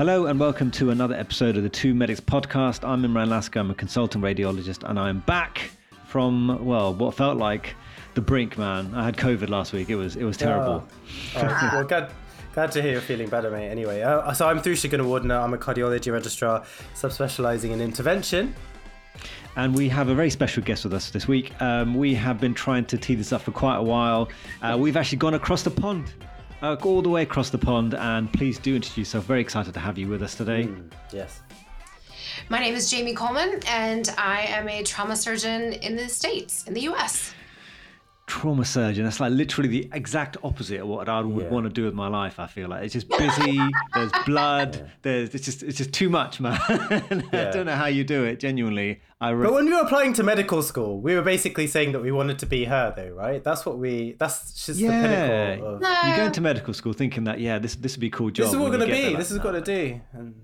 Hello and welcome to another episode of the Two Medics podcast. I'm Imran Lasker, I'm a consultant radiologist, and I'm back from well, what felt like the brink, man. I had COVID last week. It was it was terrible. Oh, oh, well, glad, glad to hear you're feeling better, mate. Anyway, uh, so I'm Thrushik Wardner. I'm a cardiology registrar, subspecialising in intervention. And we have a very special guest with us this week. Um, we have been trying to tee this up for quite a while. Uh, we've actually gone across the pond uh, all the way across the pond. And please do introduce yourself. Very excited to have you with us today. Mm, yes. My name is Jamie Coleman, and I am a trauma surgeon in the States, in the US trauma surgeon. That's like literally the exact opposite of what I would yeah. want to do with my life. I feel like it's just busy. there's blood. Yeah. There's it's just it's just too much, man. yeah. I don't know how you do it. Genuinely, I. Re- but when we were applying to medical school, we were basically saying that we wanted to be her, though, right? That's what we. That's just yeah. the pinnacle. Of... No. You go into medical school thinking that yeah, this this would be a cool job. This is what we're gonna be. This is what to do. And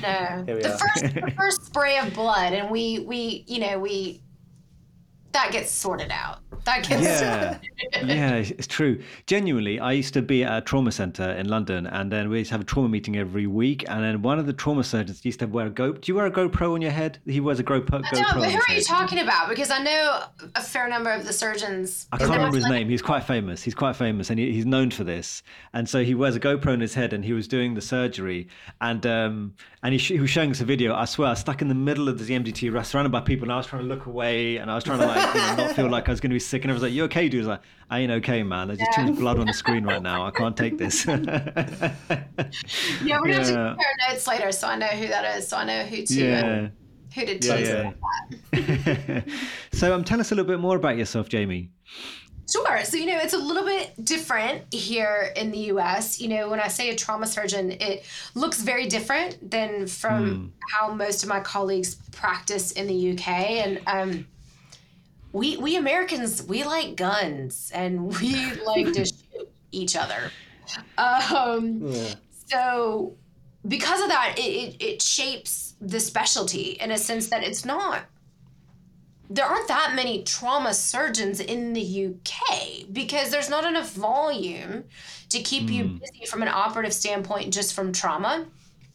no, the are. first the first spray of blood, and we we you know we that gets sorted out. That gets yeah, yeah, it's true. Genuinely, I used to be at a trauma center in London, and then we used to have a trauma meeting every week. And then one of the trauma surgeons used to wear a Go. Do you wear a GoPro on your head? He wears a GoPro. GoPro no, but who are you talking about? Because I know a fair number of the surgeons. I can't remember his name. He's quite famous. He's quite famous, and he, he's known for this. And so he wears a GoPro on his head, and he was doing the surgery, and um, and he, he was showing us a video. I swear, I was stuck in the middle of the MDT, surrounded by people, and I was trying to look away, and I was trying to like know, not feel like I was going to be sick. And I was like, "You okay, dude?" I was like, "I ain't okay, man. There's just yeah. too much blood on the screen right now. I can't take this." yeah, we're gonna have to compare notes later, so I know who that is. So I know who to. Yeah. who to yeah, yeah. so, um, tell us a little bit more about yourself, Jamie. Sure. So, you know, it's a little bit different here in the US. You know, when I say a trauma surgeon, it looks very different than from mm. how most of my colleagues practice in the UK. And um, we we Americans we like guns and we like to shoot each other. Um, yeah. So because of that, it, it, it shapes the specialty in a sense that it's not. There aren't that many trauma surgeons in the UK because there's not enough volume to keep mm. you hmm. busy from an operative standpoint just from trauma.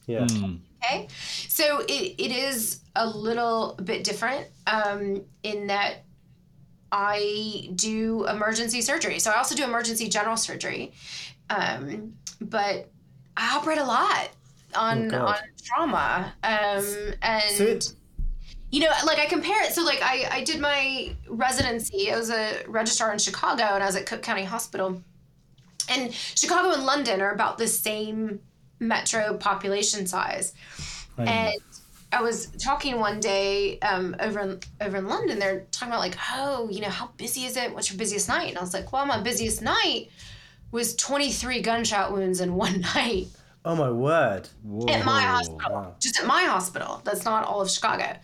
Yeah. Mm. Okay. So it, it is a little bit different um, in that I do emergency surgery. So I also do emergency general surgery. Um, but I operate a lot on oh on trauma. Um, and so you know, like I compare it. So like I, I did my residency. I was a registrar in Chicago and I was at Cook County Hospital. And Chicago and London are about the same metro population size. And I was talking one day um, over in, over in London. They're talking about like, oh, you know, how busy is it? What's your busiest night? And I was like, well, my busiest night was 23 gunshot wounds in one night. Oh my word! Whoa. At my hospital, wow. just at my hospital. That's not all of Chicago. And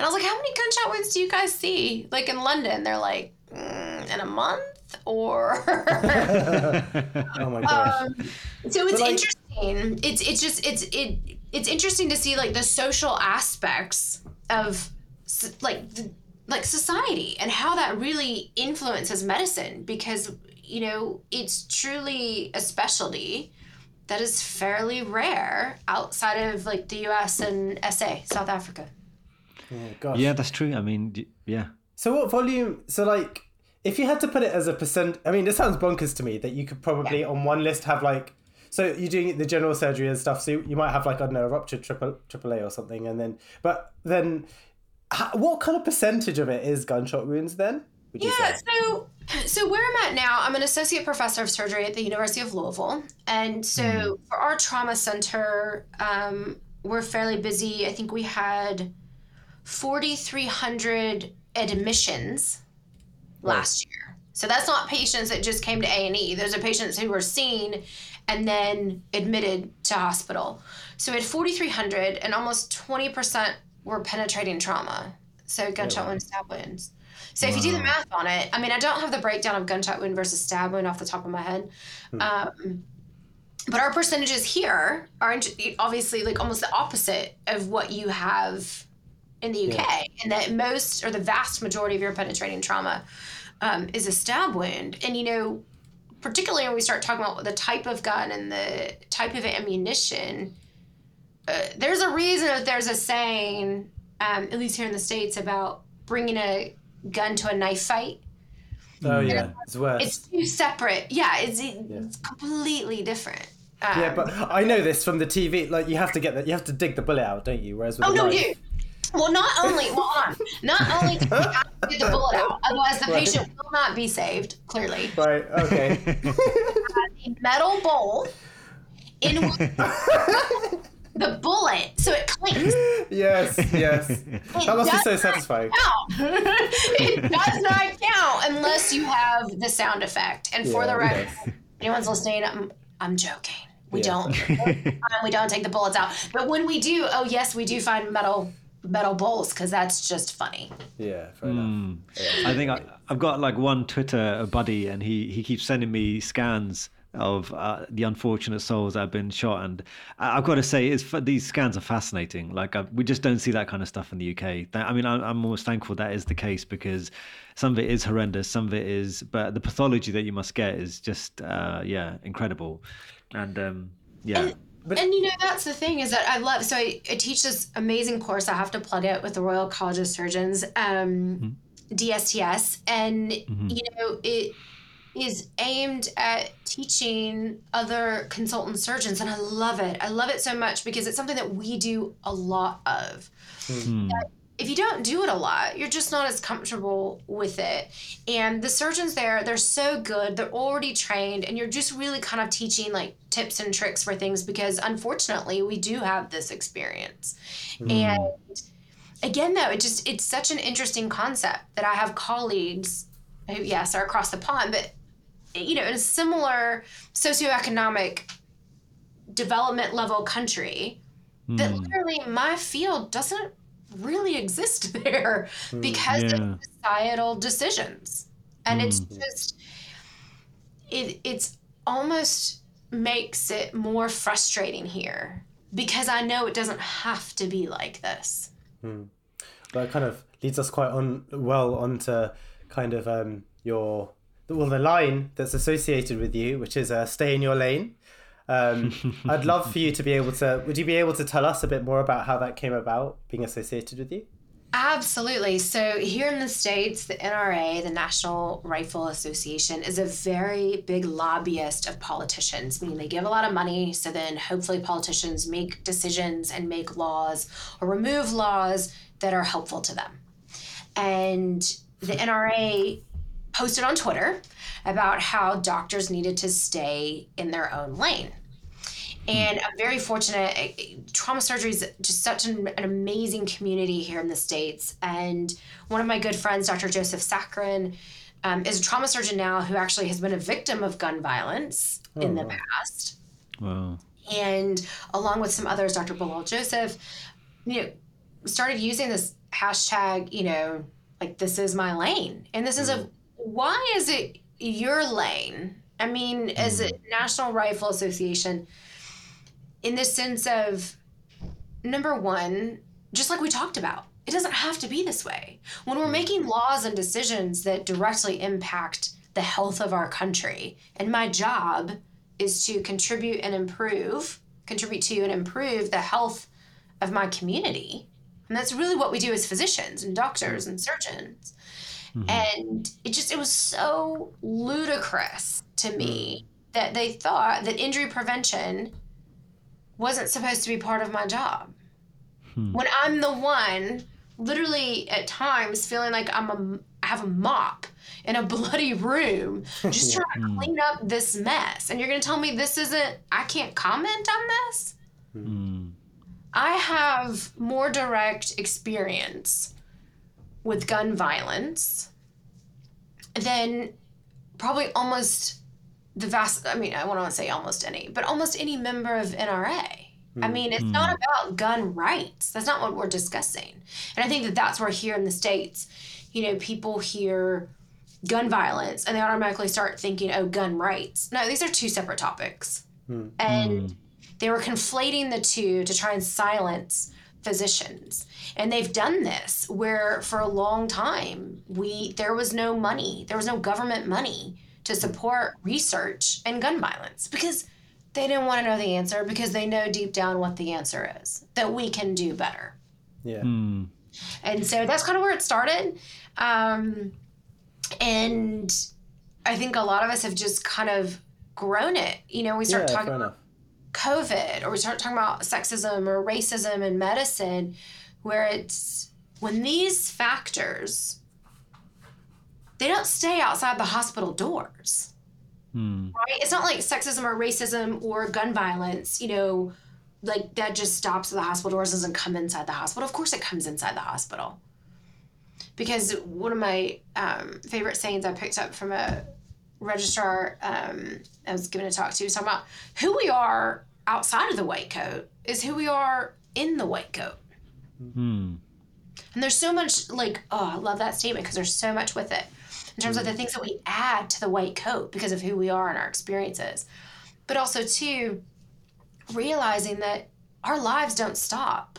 I was like, how many gunshot wounds do you guys see? Like in London, they're like mm, in a month or. oh my gosh! Um, so it's like, interesting. It's it's just it's it it's interesting to see like the social aspects of like the, like society and how that really influences medicine because you know it's truly a specialty that is fairly rare outside of like the US and SA South Africa. Oh, yeah that's true. I mean yeah. So what volume so like if you had to put it as a percent I mean this sounds bonkers to me that you could probably yeah. on one list have like so you're doing the general surgery and stuff. So you might have like I don't know a ruptured triple triple A or something, and then but then what kind of percentage of it is gunshot wounds then? yeah, so so where I'm at now, I'm an associate professor of surgery at the University of Louisville, and so mm. for our trauma center, um, we're fairly busy. I think we had 4,300 admissions last year. So that's not patients that just came to A and E. Those are patients who were seen and then admitted to hospital. So we had 4,300 and almost 20% were penetrating trauma. So gunshot wounds, stab wounds. So wow. if you do the math on it, I mean, I don't have the breakdown of gunshot wound versus stab wound off the top of my head. Hmm. Um, but our percentages here are obviously like almost the opposite of what you have in the UK, yeah. and that most or the vast majority of your penetrating trauma um, is a stab wound. And you know, particularly when we start talking about the type of gun and the type of ammunition, uh, there's a reason that there's a saying, um, at least here in the states, about bringing a gun to a knife fight. Oh yeah, it's worse. It's two separate. Yeah, it's, it's completely different. Um, yeah, but I know this from the TV. Like you have to get that. You have to dig the bullet out, don't you? Whereas with Oh a no, knife- you. Well, not only well, hold on. Not only do you have to get the bullet out, otherwise the Right. patient will not be saved. Clearly, Right. Okay. Uh, a metal bowl in which the bullet, so it clinks. yes. Yes. That must be so satisfying. count. it does not count unless you have the sound effect. And for Yeah, the record, yes. anyone's listening, I'm, I'm joking. We Yeah. don't. we don't take the bullets out. But when we do, oh yes, we do find metal metal bowls because that's just funny. Yeah. Fair enough. I think I, I've got like one Twitter buddy, and he he keeps sending me scans of uh, the unfortunate souls that have been shot, and I- I've got to say, it's these scans are fascinating. Like I, we just don't see that kind of stuff in the UK. That, I mean, I, I'm almost thankful that is the case because some of it is horrendous, some of it is, but the pathology that you must get is just uh, yeah incredible, and um, yeah. and you know that's the thing is that I love so I, I teach this amazing course. I have to plug it with the Royal College of Surgeons, um, mm-hmm. DSTS, and mm-hmm. you know it is aimed at teaching other consultant surgeons, and I love it. I love it so much because it's something that we do a lot of. Hmm. That if you don't do it a lot, you're just not as comfortable with it. And the surgeons there, they're so good. They're already trained, and you're just really kind of teaching like tips and tricks for things because unfortunately, we do have this experience. Mm. And again, though, it just it's such an interesting concept that I have colleagues who, yes, are across the pond, but you know, in a similar socioeconomic development level country that hmm. literally my field doesn't really exist there because Yeah. of societal decisions and it's just it it's almost makes it more frustrating here because i know it doesn't have to be like this that kind of leads us quite on well onto kind of um, your well the line that's associated with you, which is uh, stay in your lane. Um, I'd love for you to be able to. Would you be able to tell us a bit more about how that came about being associated with you? Absolutely. So here in the States, the NRA, the National Rifle Association, is a very big lobbyist of politicians, I meaning they give a lot of money. So then hopefully politicians make decisions and make laws or remove laws that are helpful to them. And the NRA posted on Twitter about how doctors needed to stay in their own lane. And I'm very fortunate. eh, eh, Trauma surgery is just such an, an amazing community here in the States. And one of my good friends, Dr. Joseph Sakran, um, is a trauma surgeon now who actually has been a victim of gun violence in the past. Wow. And along with some others, Dr. Bellal Joseph, you know, started using this hashtag, you know, like this is my lane. And this is a why is it your lane? I mean, as a National Rifle Association, in the sense of number one, just like we talked about, it doesn't have to be this way. When we're mm. making laws and decisions that directly impact the health of our country, and my job is to contribute and improve, contribute to and improve the health of my community. And that's really what we do as physicians and doctors and surgeons. Mm-hmm. And it just, it was so ludicrous to me mm. that they thought that injury prevention wasn't supposed to be part of my job. Hmm. When I'm the one, literally at times, feeling like I'm a, I have a mop in a bloody room, just trying to hmm. clean up this mess. And you're going to tell me this isn't, I can't comment on this? Hmm. I have more direct experience with gun violence than probably almost the vast, I mean, I want to say almost any, but almost any member of NRA. I hmm. mean, it's hmm. not about gun rights. That's not what we're discussing. And I think that that's where here in the States, you know, people hear gun violence and they automatically start thinking, oh, gun rights. No, these are two separate topics. Hmm. And they were conflating the two to try and silence physicians. And they've done this where for a long time we there was no money, there was no government money to support research and gun violence because they didn't want to know the answer because they know deep down what the answer is that we can do better. Yeah. Hmm. And so that's kind of where it started. Um, and I think a lot of us have just kind of grown it. You know, we start Yeah, talking about. COVID or we start talking about sexism or racism in medicine, where it's when these factors they don't stay outside the hospital doors. Hmm. Right? It's not like sexism or racism or gun violence, you know, like that just stops at the hospital doors, doesn't come inside the hospital. Of course it comes inside the hospital. Because one of my um, favorite sayings I picked up from a registrar um, I was given a talk to, was talking about who we are outside of the white coat is who we are in the white coat. Hmm. And there's so much like, oh, I love that statement because there's so much with it in terms of the things that we add to the white coat because of who we are and our experiences. But also, too, realizing that our lives don't stop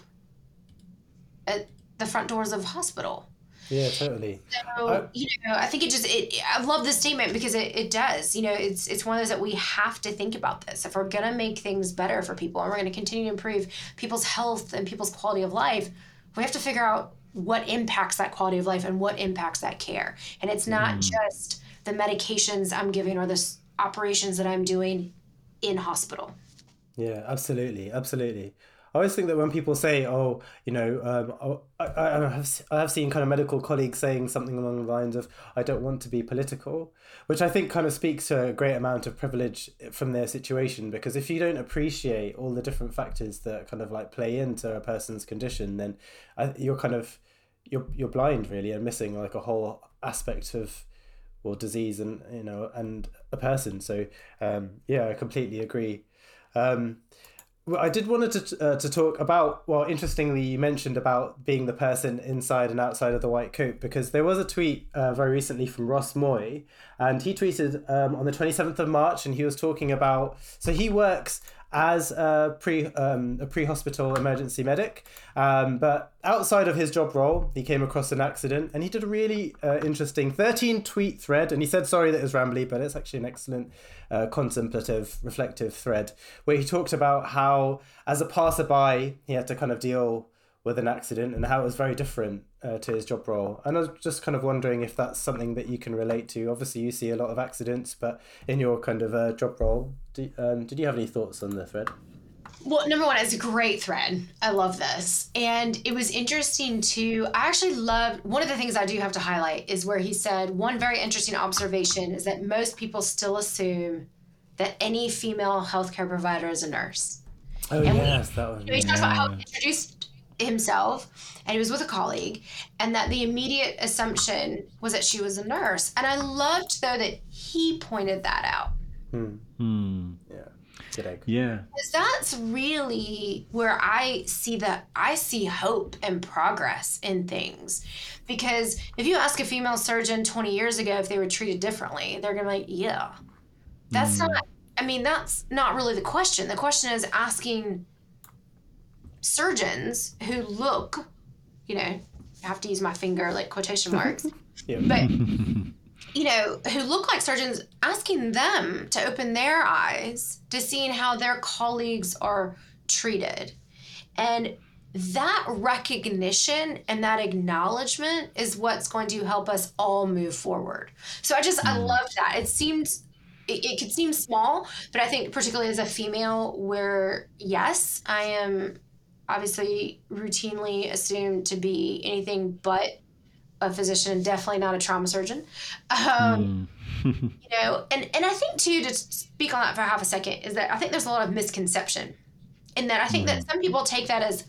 at the front doors of hospital. Yeah, totally. So, I- you know, I think it just it I love this statement because it, it does. You know, it's it's one of those that we have to think about this. If we're gonna make things better for people and we're gonna continue to improve people's health and people's quality of life, we have to figure out what impacts that quality of life and what impacts that care. And it's not mm. just the medications I'm giving or the operations that I'm doing in hospital. Yeah, absolutely, absolutely. I always think that when people say, "Oh, you know," um, oh, I, I, I have I have seen kind of medical colleagues saying something along the lines of, "I don't want to be political," which I think kind of speaks to a great amount of privilege from their situation. Because if you don't appreciate all the different factors that kind of like play into a person's condition, then I, you're kind of you're you're blind really and missing like a whole aspect of well disease and you know and a person. So um, yeah, I completely agree. Um, I did wanted to uh, to talk about. Well, interestingly, you mentioned about being the person inside and outside of the white coat because there was a tweet uh, very recently from Ross Moy, and he tweeted um, on the twenty seventh of March, and he was talking about. So he works as a pre um, a pre hospital emergency medic, um, but outside of his job role, he came across an accident, and he did a really uh, interesting thirteen tweet thread, and he said sorry that it was rambly, but it's actually an excellent uh, contemplative, reflective thread where he talked about how, as a passerby, he had to kind of deal with an accident and how it was very different uh, to his job role. And I was just kind of wondering if that's something that you can relate to. Obviously, you see a lot of accidents, but in your kind of uh, job role, do, um, did you have any thoughts on the thread? Well, number one, it's a great thread. I love this. And it was interesting to, I actually loved, one of the things I do have to highlight is where he said, one very interesting observation is that most people still assume that any female healthcare provider is a nurse. Oh And we- yes, that was. He talks about how introduced himself and he was with a colleague, and that the immediate assumption was that she was a nurse. And I loved, though, that he pointed that out. Hmm. Hmm. Yeah. Good egg. Yeah. Because that's really where I see that I see hope and progress in things. Because if you ask a female surgeon 20 years ago if they were treated differently, they're gonna be like, yeah. That's not I mean, that's not really the question. The question is asking surgeons who look, you know, I have to use my finger like quotation marks, Yeah. but you know, who look like surgeons, asking them to open their eyes to seeing how their colleagues are treated. And that recognition and that acknowledgement is what's going to help us all move forward. So I just, I mm. love that. It seems, it, it could seem small, but I think, particularly as a female, where yes, I am obviously routinely assumed to be anything but a physician, and definitely not a trauma surgeon. Um, Hmm. you know, and and I think too to speak on that for half a second is that I think there's a lot of misconception in that I think that some people take that as,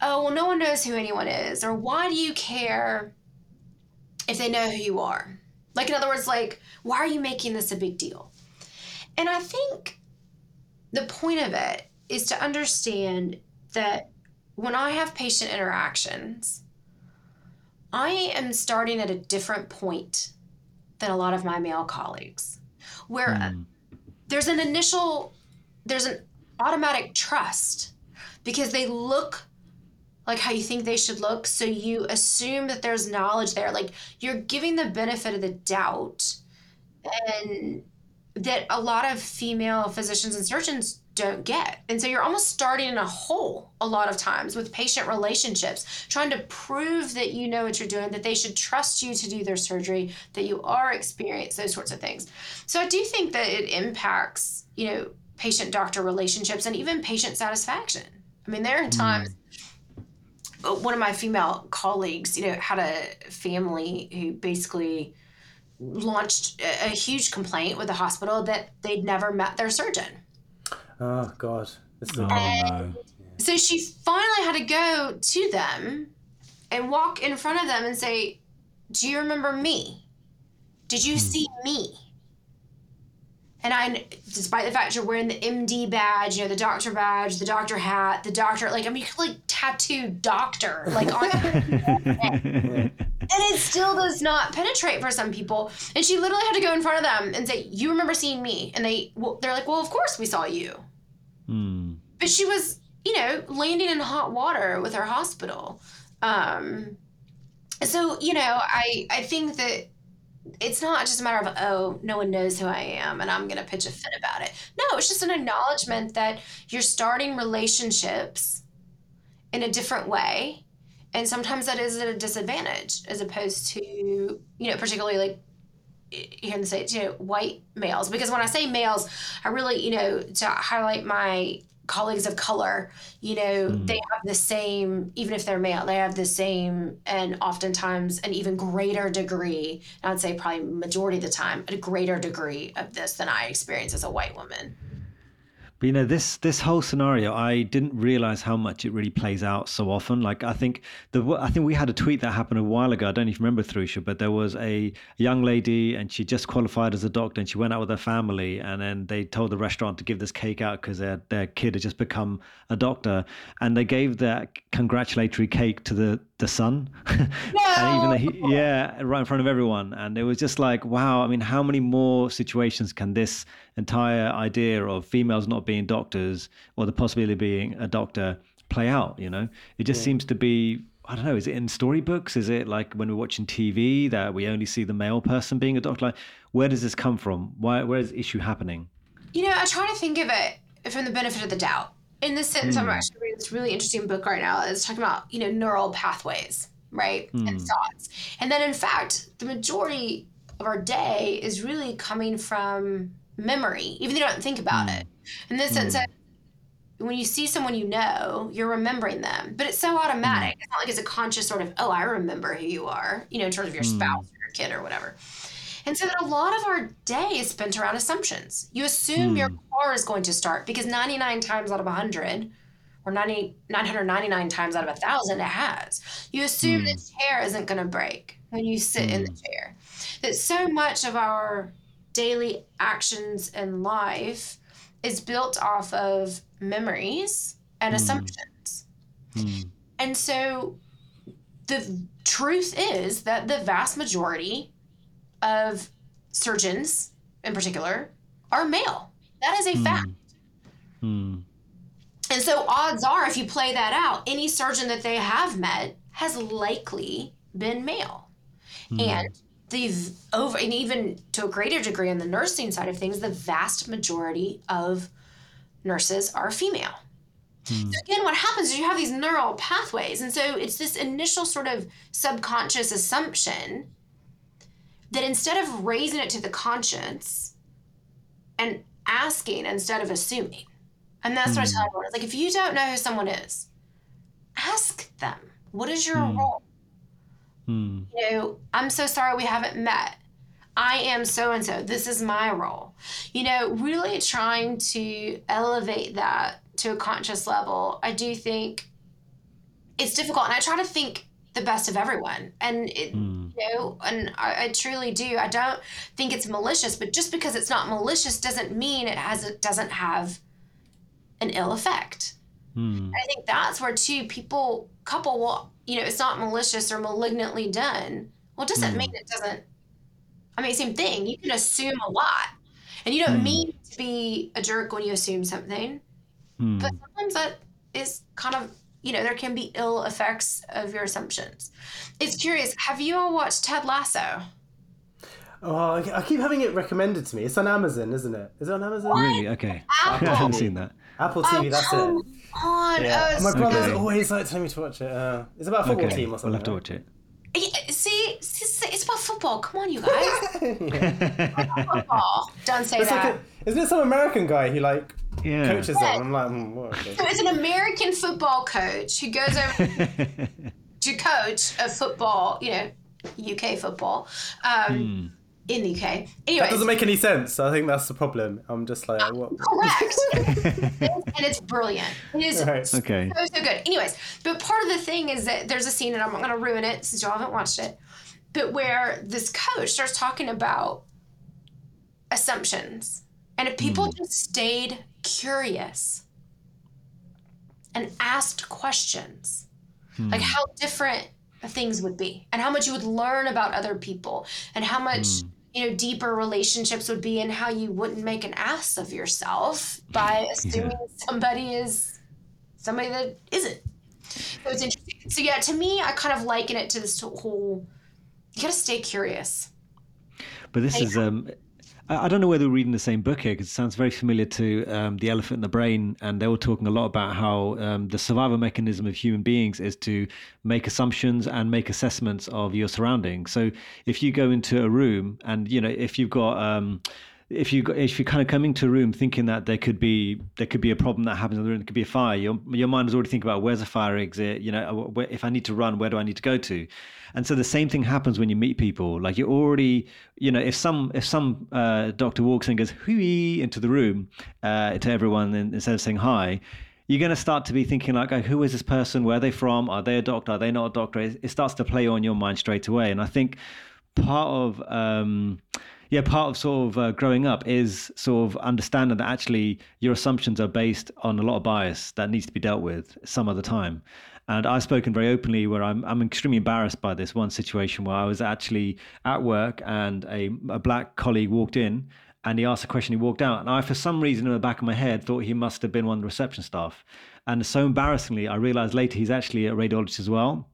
oh well, no one knows who anyone is, or why do you care if they know who you are? Like in other words, like why are you making this a big deal? And I think the point of it is to understand that when I have patient interactions, I am starting at a different point than a lot of my male colleagues, where Hmm. there's an initial, there's an automatic trust because they look like how you think they should look. So you assume that there's knowledge there. Like you're giving the benefit of the doubt and that a lot of female physicians and surgeons don't get. And so you're almost starting in a hole a lot of times with patient relationships, trying to prove that you know what you're doing, that they should trust you to do their surgery, that you are experienced, those sorts of things. So I do think that it impacts, you know, patient doctor relationships and even patient satisfaction. I mean, there are times mm. one of my female colleagues, you know, had a family who basically launched a, a huge complaint with the hospital that they'd never met their surgeon Oh God. This is oh, no. So she finally had to go to them and walk in front of them and say, "Do you remember me? Did you hmm. see me?" And I, despite the fact you're wearing the MD badge, you know, the doctor badge, the doctor hat, the doctor, like, I mean, you could like tattoo doctor, like on and it still does not penetrate for some people. And she literally had to go in front of them and say, "You remember seeing me?" And they, well, they're like, "Well, of course we saw you." Mm. But she was, you know, landing in hot water with her hospital. Um, so you know, I I think that it's not just a matter of oh no one knows who i am and i'm going to pitch a fit about it. No it's just an acknowledgement that you're starting relationships in a different way and sometimes that is at a disadvantage as opposed to you know particularly like here in the states you know white males. Because when i say males i really you know to highlight my colleagues of color, you know, mm. they have the same, even if they're male, they have the same and oftentimes an even greater degree, I would say probably majority of the time, a greater degree of this than I experience as a white woman. But you know, this this whole scenario, I didn't realize how much it really plays out so often. Like I think the I think we had a tweet that happened a while ago. I don't even remember Thrusha, but there was a young lady and she just qualified as a doctor and she went out with her family and then they told the restaurant to give this cake out because their their kid had just become a doctor and they gave that congratulatory cake to the the son No. and even he, yeah, right in front of everyone. And it was just like, wow. I mean, how many more situations can this entire idea of females not being doctors or the possibility of being a doctor play out? You know, it just yeah. seems to be. I don't know. Is it in storybooks? Is it like when we're watching TV that we only see the male person being a doctor? Like, where does this come from? Why? Where is the issue happening? You know, I try to think of it from the benefit of the doubt in this sense, mm. I'm hmm. actually reading this really interesting book right now. It's talking about you know neural pathways, right, mm. and hmm. thoughts, and then in fact, the majority of our day is really coming from memory, even though you don't think about mm. it. In this sense, hmm. that when you see someone you know, you're remembering them, but it's so automatic. It's not like it's a conscious sort of, oh, I remember who you are, you know, in terms of your spouse or your kid or whatever. And so that a lot of our day is spent around assumptions. You assume hmm. your car is going to start because 99 times out of 100 or 90, 999 times out of 1,000 it has. You assume hmm. the chair isn't going to break when you sit hmm. in the hmm. chair. That so much of our daily actions in life is built off of memories and hmm. assumptions. Hmm. And so the truth is that the vast majority of surgeons in particular are male. That is a mm. fact. Mm. And so, odds are, if you play that out, any surgeon that they have met has likely been male. Mm. And the over, and even to a greater degree on the nursing side of things, the vast majority of nurses are female. Mm. So again, what happens is you have these neural pathways. And so it's this initial sort of subconscious assumption that instead of raising it to the conscience and asking instead of assuming, and that's mm. what I tell hmm. everyone. It's like if you don't know who someone is, ask them, what is your mm. role? Mm. You know, I'm so sorry we haven't met. I am so and so. This is my role. You know, really trying to elevate that to a conscious level. I do think it's difficult. And I try to think the best of everyone. And it, mm. you know, and I, I, truly do. I don't think it's malicious, but just because it's not malicious doesn't mean it has it doesn't have an ill effect. Mm. I think that's where too people couple well, you know, it's not malicious or malignantly done. Well, it doesn't mm. mean it doesn't. I mean, same thing. You can assume a lot, and you don't hmm. mean to be a jerk when you assume something. Hmm. But sometimes that is kind of you know, there can be ill effects of your assumptions. It's curious. Have you all watched Ted Lasso? Oh, I I keep having it recommended to me. It's on Amazon, isn't it? Is it on Amazon? Really? Okay. Apple. I haven't seen that. Apple TV, oh, that's come it. on. Yeah. Oh, my brother's Okay. always like telling me to watch it. Uh, it's about a football Okay. team or We'll have to watch it. Yeah, see, it's it's about football. Come on, you guys. football. Don't say It's like that. a, isn't it some American guy who like Yeah. coaches them? I'm like, mm, what, okay. So it's an American football coach who goes over to coach a football, you know, UK football, um, in the UK. That Anyways, doesn't make any sense. I think that's the problem. I'm just like, what? correct. and it's brilliant. It is Right. okay. so so good. Anyways, but part of the thing is that there's a scene, and I'm not going to ruin it since y'all haven't watched it, but where this coach starts talking about assumptions, and if people just stayed curious and asked questions, hmm. like how different things would be, and how much you would learn about other people, and how much. Hmm. You know, deeper relationships would be, and how you wouldn't make an ass of yourself by hmm. assuming somebody is somebody that isn't. So it's interesting. So yeah, to me, I kind of liken it to this whole. You gotta stay curious. But this is um, I don't know whether we're reading the same book here because it sounds very familiar to um, the Elephant in the Brain, and they were talking a lot about how um, the survival mechanism of human beings is to make assumptions and make assessments of your surroundings. So if you go into a room and you know if you've got um, if you got if you're kind of coming to a room thinking that there could be there could be a problem that happens in the room, there could be a fire. Your your mind is already thinking about where's a fire exit. You know, if I need to run, where do I need to go to? And so the same thing happens when you meet people. Like you're already, you know, if some if some uh, doctor walks in and goes hooey into the room uh, to everyone and instead of saying hi, you're going to start to be thinking like, who is this person? Where are they from? Are they a doctor? Are they not a doctor? It, it starts to play on your mind straight away. And I think part of um, yeah, part of sort of uh, growing up is sort of understanding that actually your assumptions are based on a lot of bias that needs to be dealt with some other time. And I've spoken very openly where I'm, I'm extremely embarrassed by this one situation where I was actually at work and a, a black colleague walked in and he asked a question, he walked out. And I, for some reason in the back of my head, thought he must have been one of the reception staff. And so embarrassingly, I realized later he's actually a radiologist as well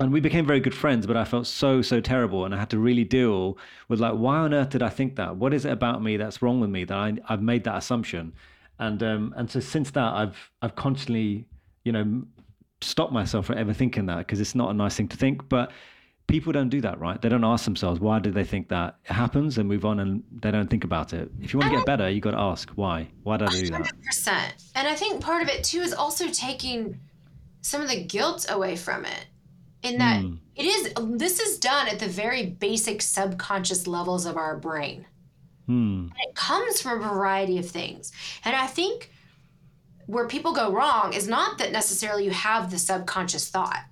and we became very good friends but i felt so so terrible and i had to really deal with like why on earth did i think that what is it about me that's wrong with me that I, i've made that assumption and um and so since that i've i've constantly you know stopped myself from ever thinking that because it's not a nice thing to think but people don't do that right they don't ask themselves why did they think that it happens and move on and they don't think about it if you want to get better you got to ask why why did i do that percent. And I think part of it too is also taking some of the guilt away from it. In that Hmm. it is this is done at the very basic subconscious levels of our brain. hmm And it comes from a variety of things. And I think where people go wrong is not that necessarily you have the subconscious thought.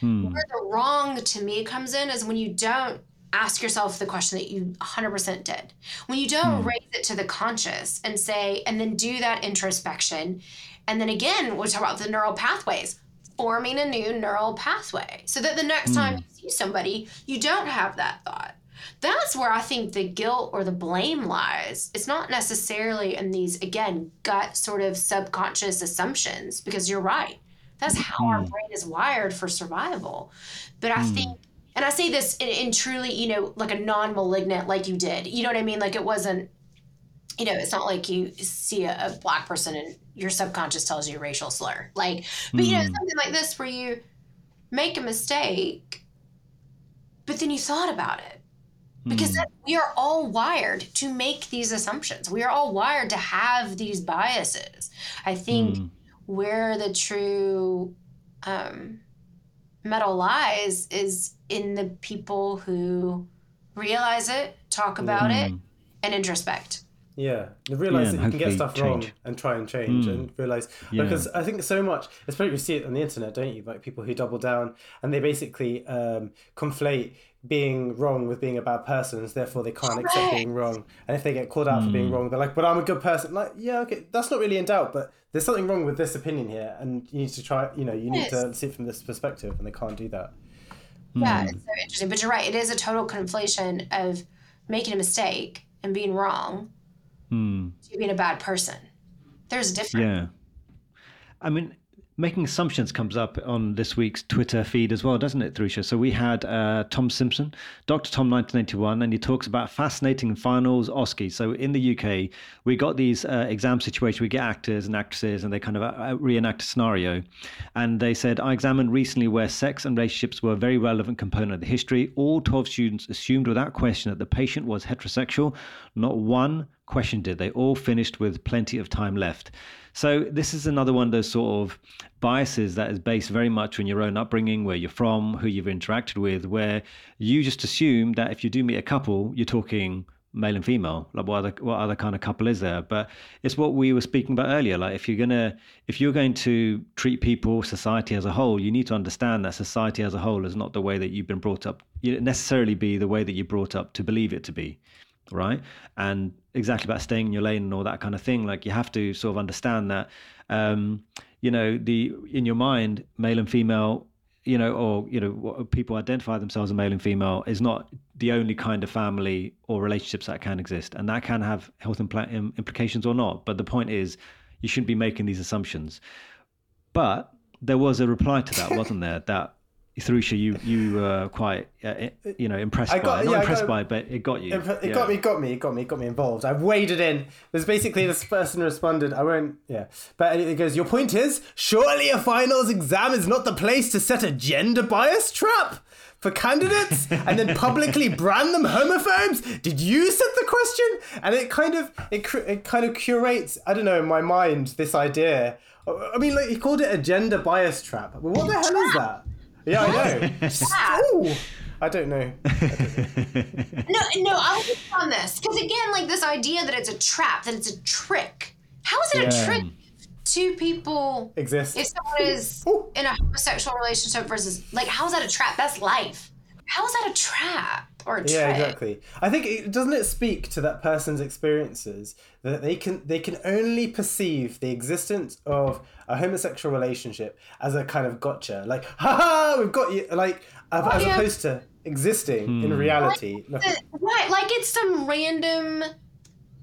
hmm Where the wrong to me comes in is when you don't ask yourself the question that you 100% did. When you don't raise it to the conscious and say, and then do that introspection. And then again, we'll talk about the neural pathways, forming a new neural pathway so that the next time you see somebody, you don't have that thought. That's where I think the guilt or the blame lies. It's not necessarily in these, again, gut sort of subconscious assumptions, because you're right. That's how our hmm. brain is wired for survival. But I hmm. think, and I say this in, in truly, you know, like a non malignant, like you did. You know what I mean? Like it wasn't, you know, it's not like you see a, a black person and your subconscious tells you a racial slur. Like, but you know, hmm. something like this where you make a mistake, but then you thought about it. Because that, we are all wired to make these assumptions. We are all wired to have these biases. I think where the true um, mettle lies is in the people who realize it, talk about it, and introspect. Yeah, they realize Yeah, that you can get hopefully stuff wrong and try and change and realize Yeah. because I think so much, especially you see it on the internet, don't you? Like people who double down and they basically um, conflate being wrong with being a bad person, and therefore they can't accept being wrong. And if they get called out for being wrong, they're like, "But I'm a good person." Like, yeah, okay, that's not really in doubt, but there's something wrong with this opinion here, and you need to try. You know, you need to see it from this perspective, and they can't do that. Yeah, it's so interesting. But you're right, it is a total conflation of making a mistake and being wrong Hmm. to being a bad person. There's a difference. Yeah. I mean, making assumptions comes up on this week's Twitter feed as well, doesn't it, Thrusha? So we had uh, Tom Simpson, Dr. Tom 1981, and he talks about fascinating finals OSCE. So in the UK, we got these uh, exam situations. We get actors and actresses, and they kind of uh, reenact a scenario. And they said, I examined recently where sex and relationships were a very relevant component of the history. All 12 students assumed without question that the patient was heterosexual. Not one question did. They all finished with plenty of time left. So this is another one of those sort of biases that is based very much on your own upbringing, where you're from, who you've interacted with, where you just assume that if you do meet a couple, you're talking male and female. Like what other what other kind of couple is there? But it's what we were speaking about earlier. Like if you're gonna if you're going to treat people society as a whole you need to understand that society as a whole is not the way that you've been brought up you necessarily be the way that you're brought up to believe it to be right? And exactly about staying in your lane and all that kind of thing. Like you have to sort of understand that, um, you know, the in your mind, male and female, you know, or you know, people identify themselves as male and female is not the only kind of family or relationships that can exist, and that can have health impl- implications or not. But the point is, you shouldn't be making these assumptions. But there was a reply to that, wasn't there? That Thrusha, you you were quite uh, you know impressed I got, by it. not yeah, impressed got, by it, but it got you. It, it yeah. got me, got me, it got me, it got me involved. I waded in. There's basically this person responded. I won't, yeah, but it goes. Your point is, surely a finals exam is not the place to set a gender bias trap for candidates and then publicly brand them homophobes? Did you set the question? And it kind of it it kind of curates. I don't know in my mind this idea. I mean, like he called it a gender bias trap. But what the hell is that? Yeah, I know. Ooh, I don't know. no, no, I'll be on this because again, like this idea that it's a trap, that it's a trick. How is it yeah. a trick? Two people exist. If someone is Ooh. in a homosexual relationship versus like, how is that a trap? That's life. How is that a trap or a trick? Yeah, exactly. I think it doesn't it speak to that person's experiences that they can they can only perceive the existence of a homosexual relationship as a kind of gotcha, like ha we've got you, like as yeah. opposed to existing hmm. in reality. Like, right, like it's some random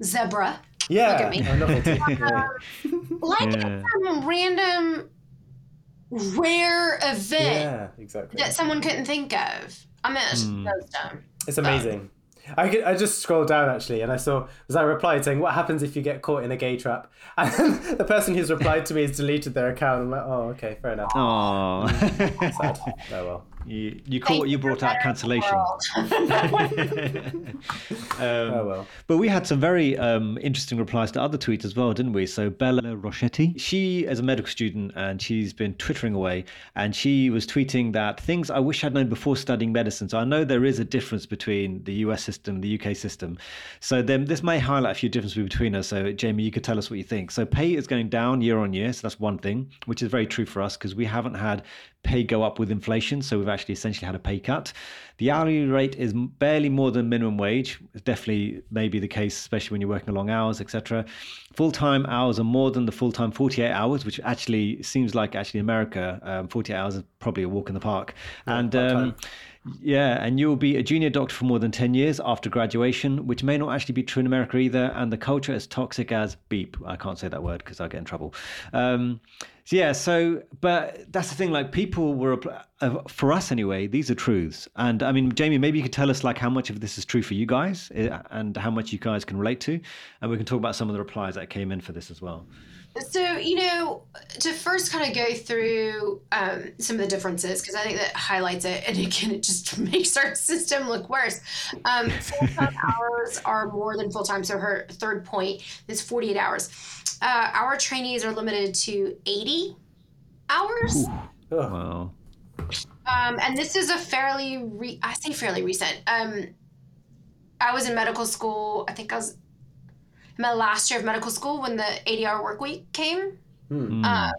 zebra. Yeah, look at me. uh, like yeah. some random rare event yeah, exactly. that someone couldn't think of. I mean, it's, mm. dumb. It's amazing. I, could, I just scrolled down actually and I saw was I replied saying what happens if you get caught in a gay trap? And the person who's replied to me has deleted their account. I'm like oh okay fair enough. Oh sad. Oh well you you caught you brought out cancellation. um, oh well. But we had some very um, interesting replies to other tweets as well, didn't we? So Bella Rochetti, she is a medical student and she's been twittering away, and she was tweeting that things I wish I'd known before studying medicine. So I know there is a difference between the US system, the UK system. So then this may highlight a few differences between us. So Jamie, you could tell us what you think. So pay is going down year on year, so that's one thing, which is very true for us because we haven't had pay go up with inflation. So we've actually essentially had a pay cut. The hourly rate is barely more than minimum wage. It's definitely maybe the case, especially when you're working long hours, etc. Full time hours are more than the full time 48 hours, which actually seems like actually America, um, 48 hours is probably a walk in the park. Yeah, and um, yeah, and you'll be a junior doctor for more than 10 years after graduation, which may not actually be true in America either. And the culture is toxic as beep. I can't say that word because I'll get in trouble. Um, yeah, so, but that's the thing, like people were, uh, for us anyway, these are truths. And I mean, Jamie, maybe you could tell us like how much of this is true for you guys uh, and how much you guys can relate to. And we can talk about some of the replies that came in for this as well. So, you know, to first kind of go through um, some of the differences, because I think that highlights it. And again, it just makes our system look worse. Um, full time hours are more than full time. So, her third point is 48 hours. Uh, our trainees are limited to 80 hours. Ooh. Wow. Um, and this is a fairly, re- I say fairly recent. Um, I was in medical school, I think I was my last year of medical school when the 80 hour work week came. Mm. Um,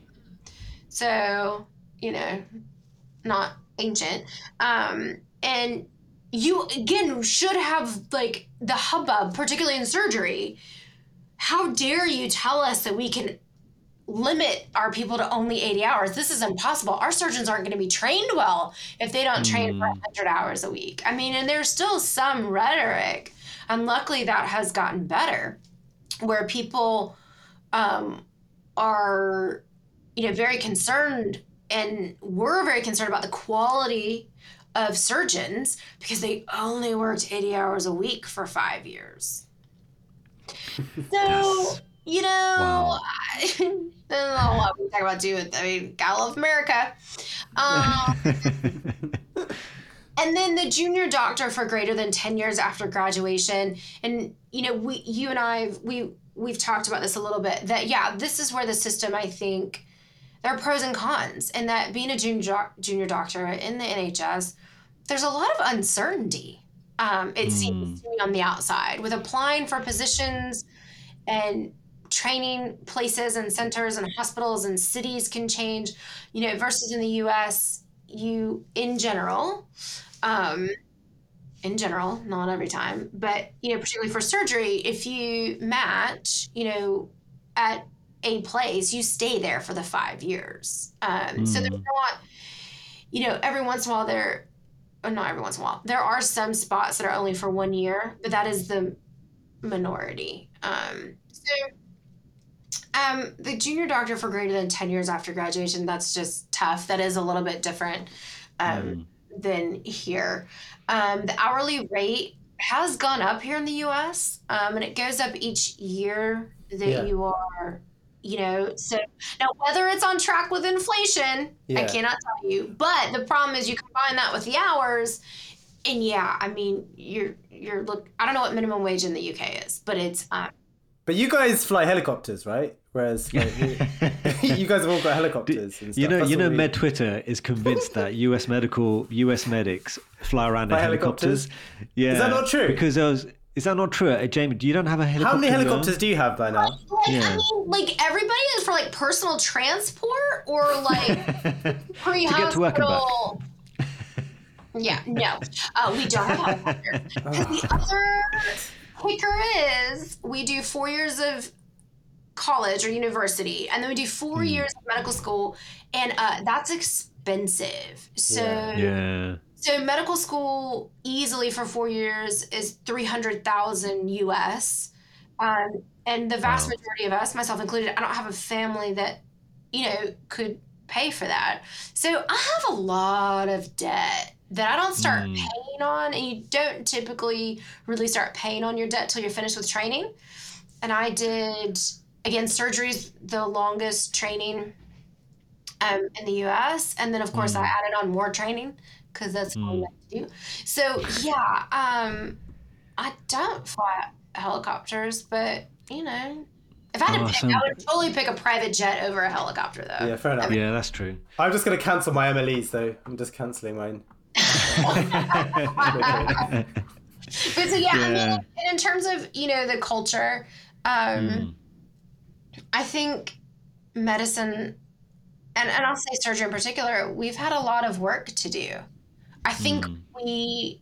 so, you know, not ancient. Um, and you, again, should have like the hubbub, particularly in surgery. How dare you tell us that we can limit our people to only 80 hours. This is impossible. Our surgeons aren't going to be trained well if they don't train for 100 hmm. hours a week. I mean, and there's still some rhetoric, and luckily that has gotten better where people um, are you know, very concerned and we're very concerned about the quality of surgeons because they only worked 80 hours a week for five years. So, Yes. you know, Wow. Don't know what we talk about too. I mean, gotta love America. Um, and then the junior doctor for greater than 10 years after graduation and you know we you and i we we've talked about this a little bit that yeah this is where the system i think there are pros and cons and that being a junior junior doctor in the nhs there's a lot of uncertainty um, it seems to me on the outside with applying for positions and training places and centers and hospitals and cities can change you know versus in the us you in general um, in general not every time but you know particularly for surgery if you match you know at a place you stay there for the five years um, so there's Mm. not you know every once in a while there not every once in a while there are some spots that are only for one year but that is the minority um, so um, the junior doctor for greater than 10 years after graduation that's just tough that is a little bit different um, Mm. than here um, the hourly rate has gone up here in the us um, and it goes up each year that Yeah. you are you know so now whether it's on track with inflation i cannot tell you but the problem is you combine that with the hours and yeah i mean you're you're look i don't know what minimum wage in the uk is but it's um, But you guys fly helicopters, right? Whereas like, you, you guys have all got helicopters. And stuff. You know, That's you know, we- Med Twitter is convinced that U.S. medical, U.S. medics fly around in helicopters? helicopters. Yeah, is that not true? Because there was, is that not true, uh, Jamie? Do you don't have a helicopter? How many of your own? helicopters do you have by now? like, Yeah. I mean, like everybody is for like personal transport or like pre To get to work and back. hospital. Yeah, no, uh, we don't have a helicopter. Because the other kicker is we do four years of college or university, and then we do four Hmm. years of medical school, and uh, that's expensive. So. Yeah. Yeah. So medical school easily for four years is three hundred thousand US, um, and the vast Wow. majority of us, myself included, I don't have a family that you know could pay for that. So I have a lot of debt that I don't start Mm. paying on, and you don't typically really start paying on your debt till you're finished with training. And I did again surgeries the longest training um, in the U.S. And then, of course, I added on more training because that's what we Mm. like to do. So, yeah, um, I don't fly helicopters, but you know, if I had to pick, Awesome. I would totally pick a private jet over a helicopter, though. Yeah, fair enough. Yeah, that's true. I'm just going to cancel my MLEs though. I'm just cancelling mine. But so, yeah, I mean, and in terms of you know the culture, um, Mm. I think medicine, and, and I'll say surgery in particular, we've had a lot of work to do. I think Mm. we,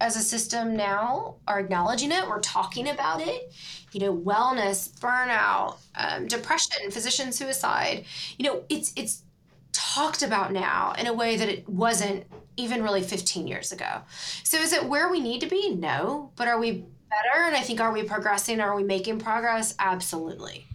as a system now, are acknowledging it. We're talking about it. You know, wellness, burnout, um, depression, physician suicide. You know, it's it's talked about now in a way that it wasn't even really 15 years ago. So is it where we need to be? No. But are we better? And I think are we progressing? Are we making progress? Absolutely.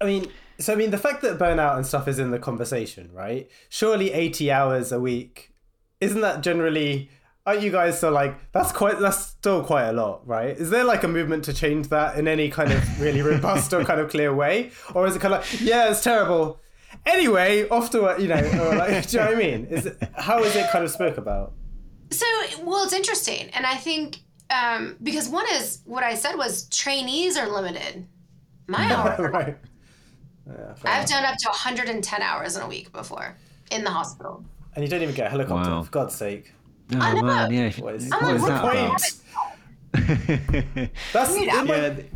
I mean, so I mean, the fact that burnout and stuff is in the conversation, right? Surely 80 hours a week, isn't that generally? Aren't you guys still like that's quite that's still quite a lot, right? Is there like a movement to change that in any kind of really robust or kind of clear way, or is it kind of like yeah, it's terrible. Anyway, off to you know, like, do you know what I mean? Is it, how is it kind of spoke about? So, well, it's interesting. And I think um, because one is what I said was trainees are limited. My hours, right. Yeah, I've enough. done up to 110 hours in a week before in the hospital. And you don't even get a helicopter, Wow. for God's sake. Oh I know. man, yeah. What is, I'm what like, is that the about? That's Dude, I'm might-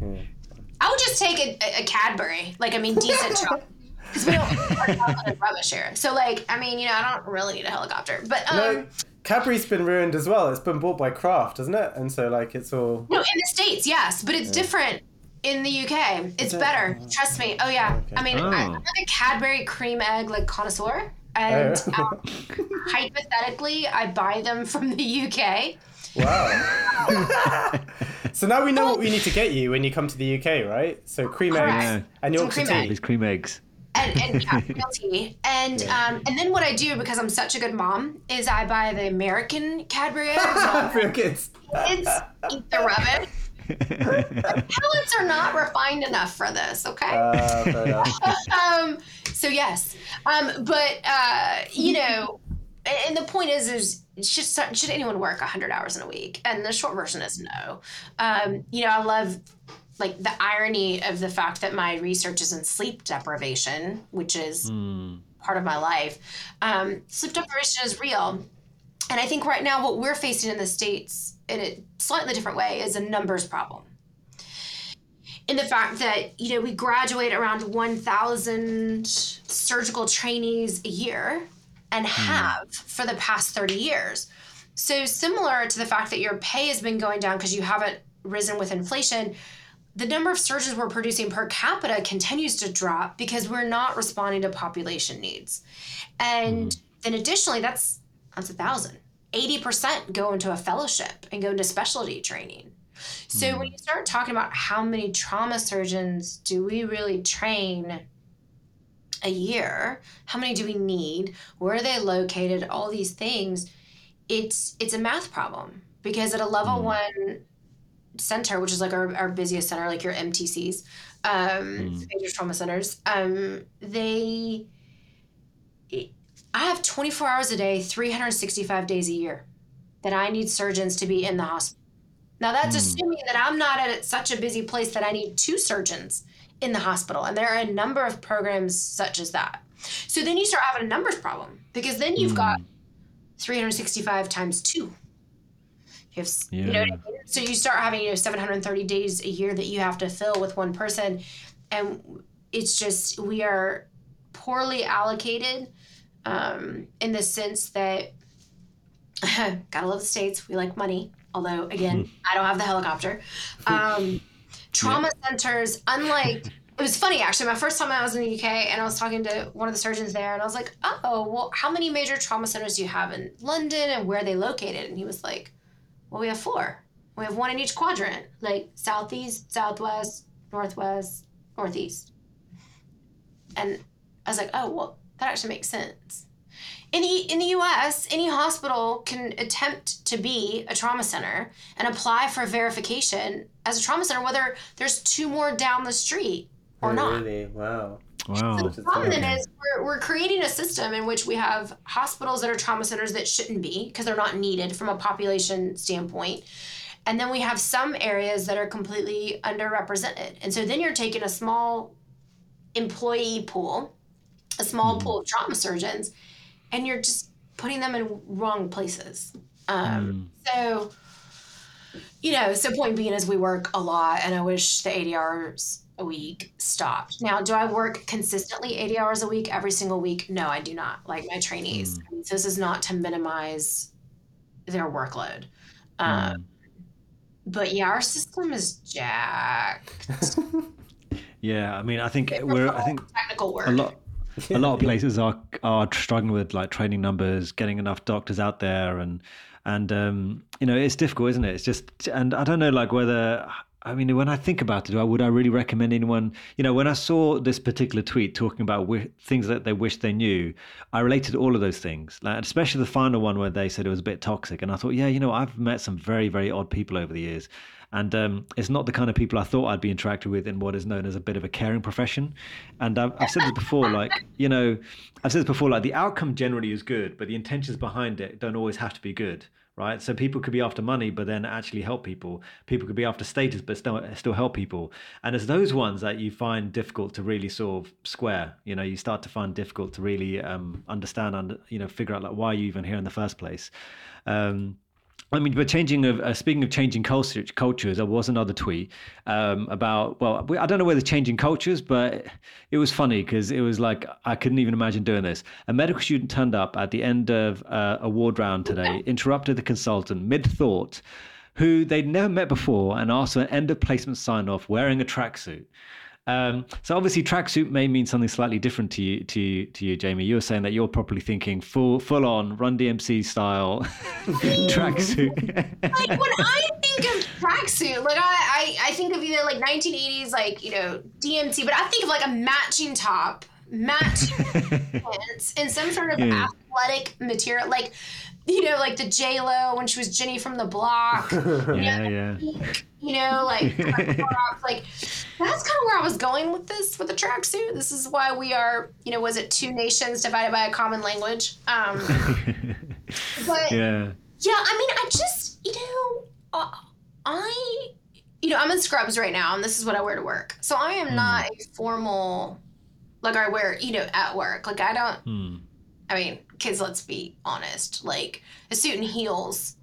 I would just take a, a Cadbury, like I mean, decent truck, because we don't have rubbish here. So, like, I mean, you know, I don't really need a helicopter, but um, No, Cadbury's been ruined as well. It's been bought by Kraft, hasn't it? And so like it's all No, in the states, yes, but it's different in the UK. It's it? better. Trust me. Oh yeah. Okay. I mean, Oh. I, I'm a Cadbury cream egg like connoisseur, and um, hypothetically, I buy them from the UK. wow. so now we know what we need to get you when you come to the UK, right? So cream Correct. eggs and Some Yorkshire cream tea. These cream eggs. and, and yeah, guilty. And um, and then what I do because I'm such a good mom is I buy the American Cadbury eggs. For your kids. Kids eat the rubbish. Palates are not refined enough for this. Okay. Uh, um, so yes, um, but uh, you know, and the point is, is should should anyone work hundred hours in a week? And the short version is no. Um, you know, I love like the irony of the fact that my research is in sleep deprivation, which is part of my life. Um, sleep deprivation is real. And I think right now what we're facing in the States in a slightly different way is a numbers problem. In the fact that, you know, we graduate around 1,000 surgical trainees a year and hmm. have for the past 30 years. So, similar to the fact that your pay has been going down because you haven't risen with inflation, the number of surgeons we're producing per capita continues to drop because we're not responding to population needs. And hmm. then additionally, that's that's a thousand. 80% go into a fellowship and go into specialty training. So when you start talking about how many trauma surgeons do we really train a year, how many do we need, where are they located, all these things, it's it's a math problem. Because at a level one center, which is like our, our busiest center, like your MTCs, um, major trauma centers, um, they I have 24 hours a day, 365 days a year that I need surgeons to be in the hospital. Now, that's hmm. assuming that I'm not at such a busy place that I need two surgeons in the hospital. And there are a number of programs such as that. So then you start having a numbers problem because then you've got hmm. 365 times two. You have, s- you know, what I mean? so you start having you know 730 days a year that you have to fill with one person, and it's just we are poorly allocated um, in the sense that gotta love the states. We like money, although again, I don't have the helicopter. Um, trauma centers, unlike it was funny actually. My first time I was in the UK, and I was talking to one of the surgeons there, and I was like, "Oh, well, how many major trauma centers do you have in London, and where are they located?" And he was like, "Well, we have four. We have one in each quadrant, like southeast, southwest, northwest, northeast." And I was like, "Oh, well, that actually makes sense." In the, in the US, any hospital can attempt to be a trauma center and apply for verification as a trauma center, whether there's two more down the street or not. Really? Wow. Wow. The problem then is we're, we're creating a system in which we have hospitals that are trauma centers that shouldn't be because they're not needed from a population standpoint. And then we have some areas that are completely underrepresented. And so then you're taking a small employee pool, a small pool of trauma surgeons, and you're just putting them in wrong places. Um, So, you know, so point being is we work a lot, and I wish the 80 hours a week stopped. Now, do I work consistently 80 hours a week every single week? No, I do not. Like my trainees. I mean, so this is not to minimize their workload. Um, But yeah, our system is jacked. Yeah, I mean, I think we're. I think technical work. a lot. A lot of places are are struggling with like training numbers, getting enough doctors out there, and and um, you know it's difficult, isn't it? It's just, and I don't know like whether. I mean, when I think about it, would I really recommend anyone? You know, when I saw this particular tweet talking about wi- things that they wish they knew, I related to all of those things, like, especially the final one where they said it was a bit toxic. And I thought, yeah, you know, I've met some very, very odd people over the years. And um, it's not the kind of people I thought I'd be interacting with in what is known as a bit of a caring profession. And I've, I've said this before, like, you know, I've said this before, like, the outcome generally is good, but the intentions behind it don't always have to be good right? So people could be after money, but then actually help people. People could be after status, but still still help people. And it's those ones that you find difficult to really sort of square. You know, you start to find difficult to really um, understand and you know figure out like why you even here in the first place. Um, I mean, but changing of uh, speaking of changing culture, cultures, there was another tweet um, about well, I don't know whether changing cultures, but it was funny because it was like I couldn't even imagine doing this. A medical student turned up at the end of uh, a ward round today, interrupted the consultant mid thought, who they'd never met before, and asked for an end of placement sign off wearing a tracksuit. Um, so obviously, tracksuit may mean something slightly different to you, to you, to you, Jamie. You were saying that you're probably thinking full, full on Run DMC style tracksuit. like when I think of tracksuit, like I, I, I think of either like 1980s, like you know DMC, but I think of like a matching top, matte pants and some sort of Yeah. athletic material, like you know, like the J Lo when she was Jenny from the Block. yeah, yeah. You know, like like that's kind of where I was going with this with the tracksuit. This is why we are, you know, was it two nations divided by a common language? Um, but yeah. yeah, I mean, I just, you know, uh, I, you know, I'm in scrubs right now, and this is what I wear to work. So I am not a formal, like I wear, you know, at work. Like I don't. Hmm. I mean, kids, let's be honest. Like a suit and heels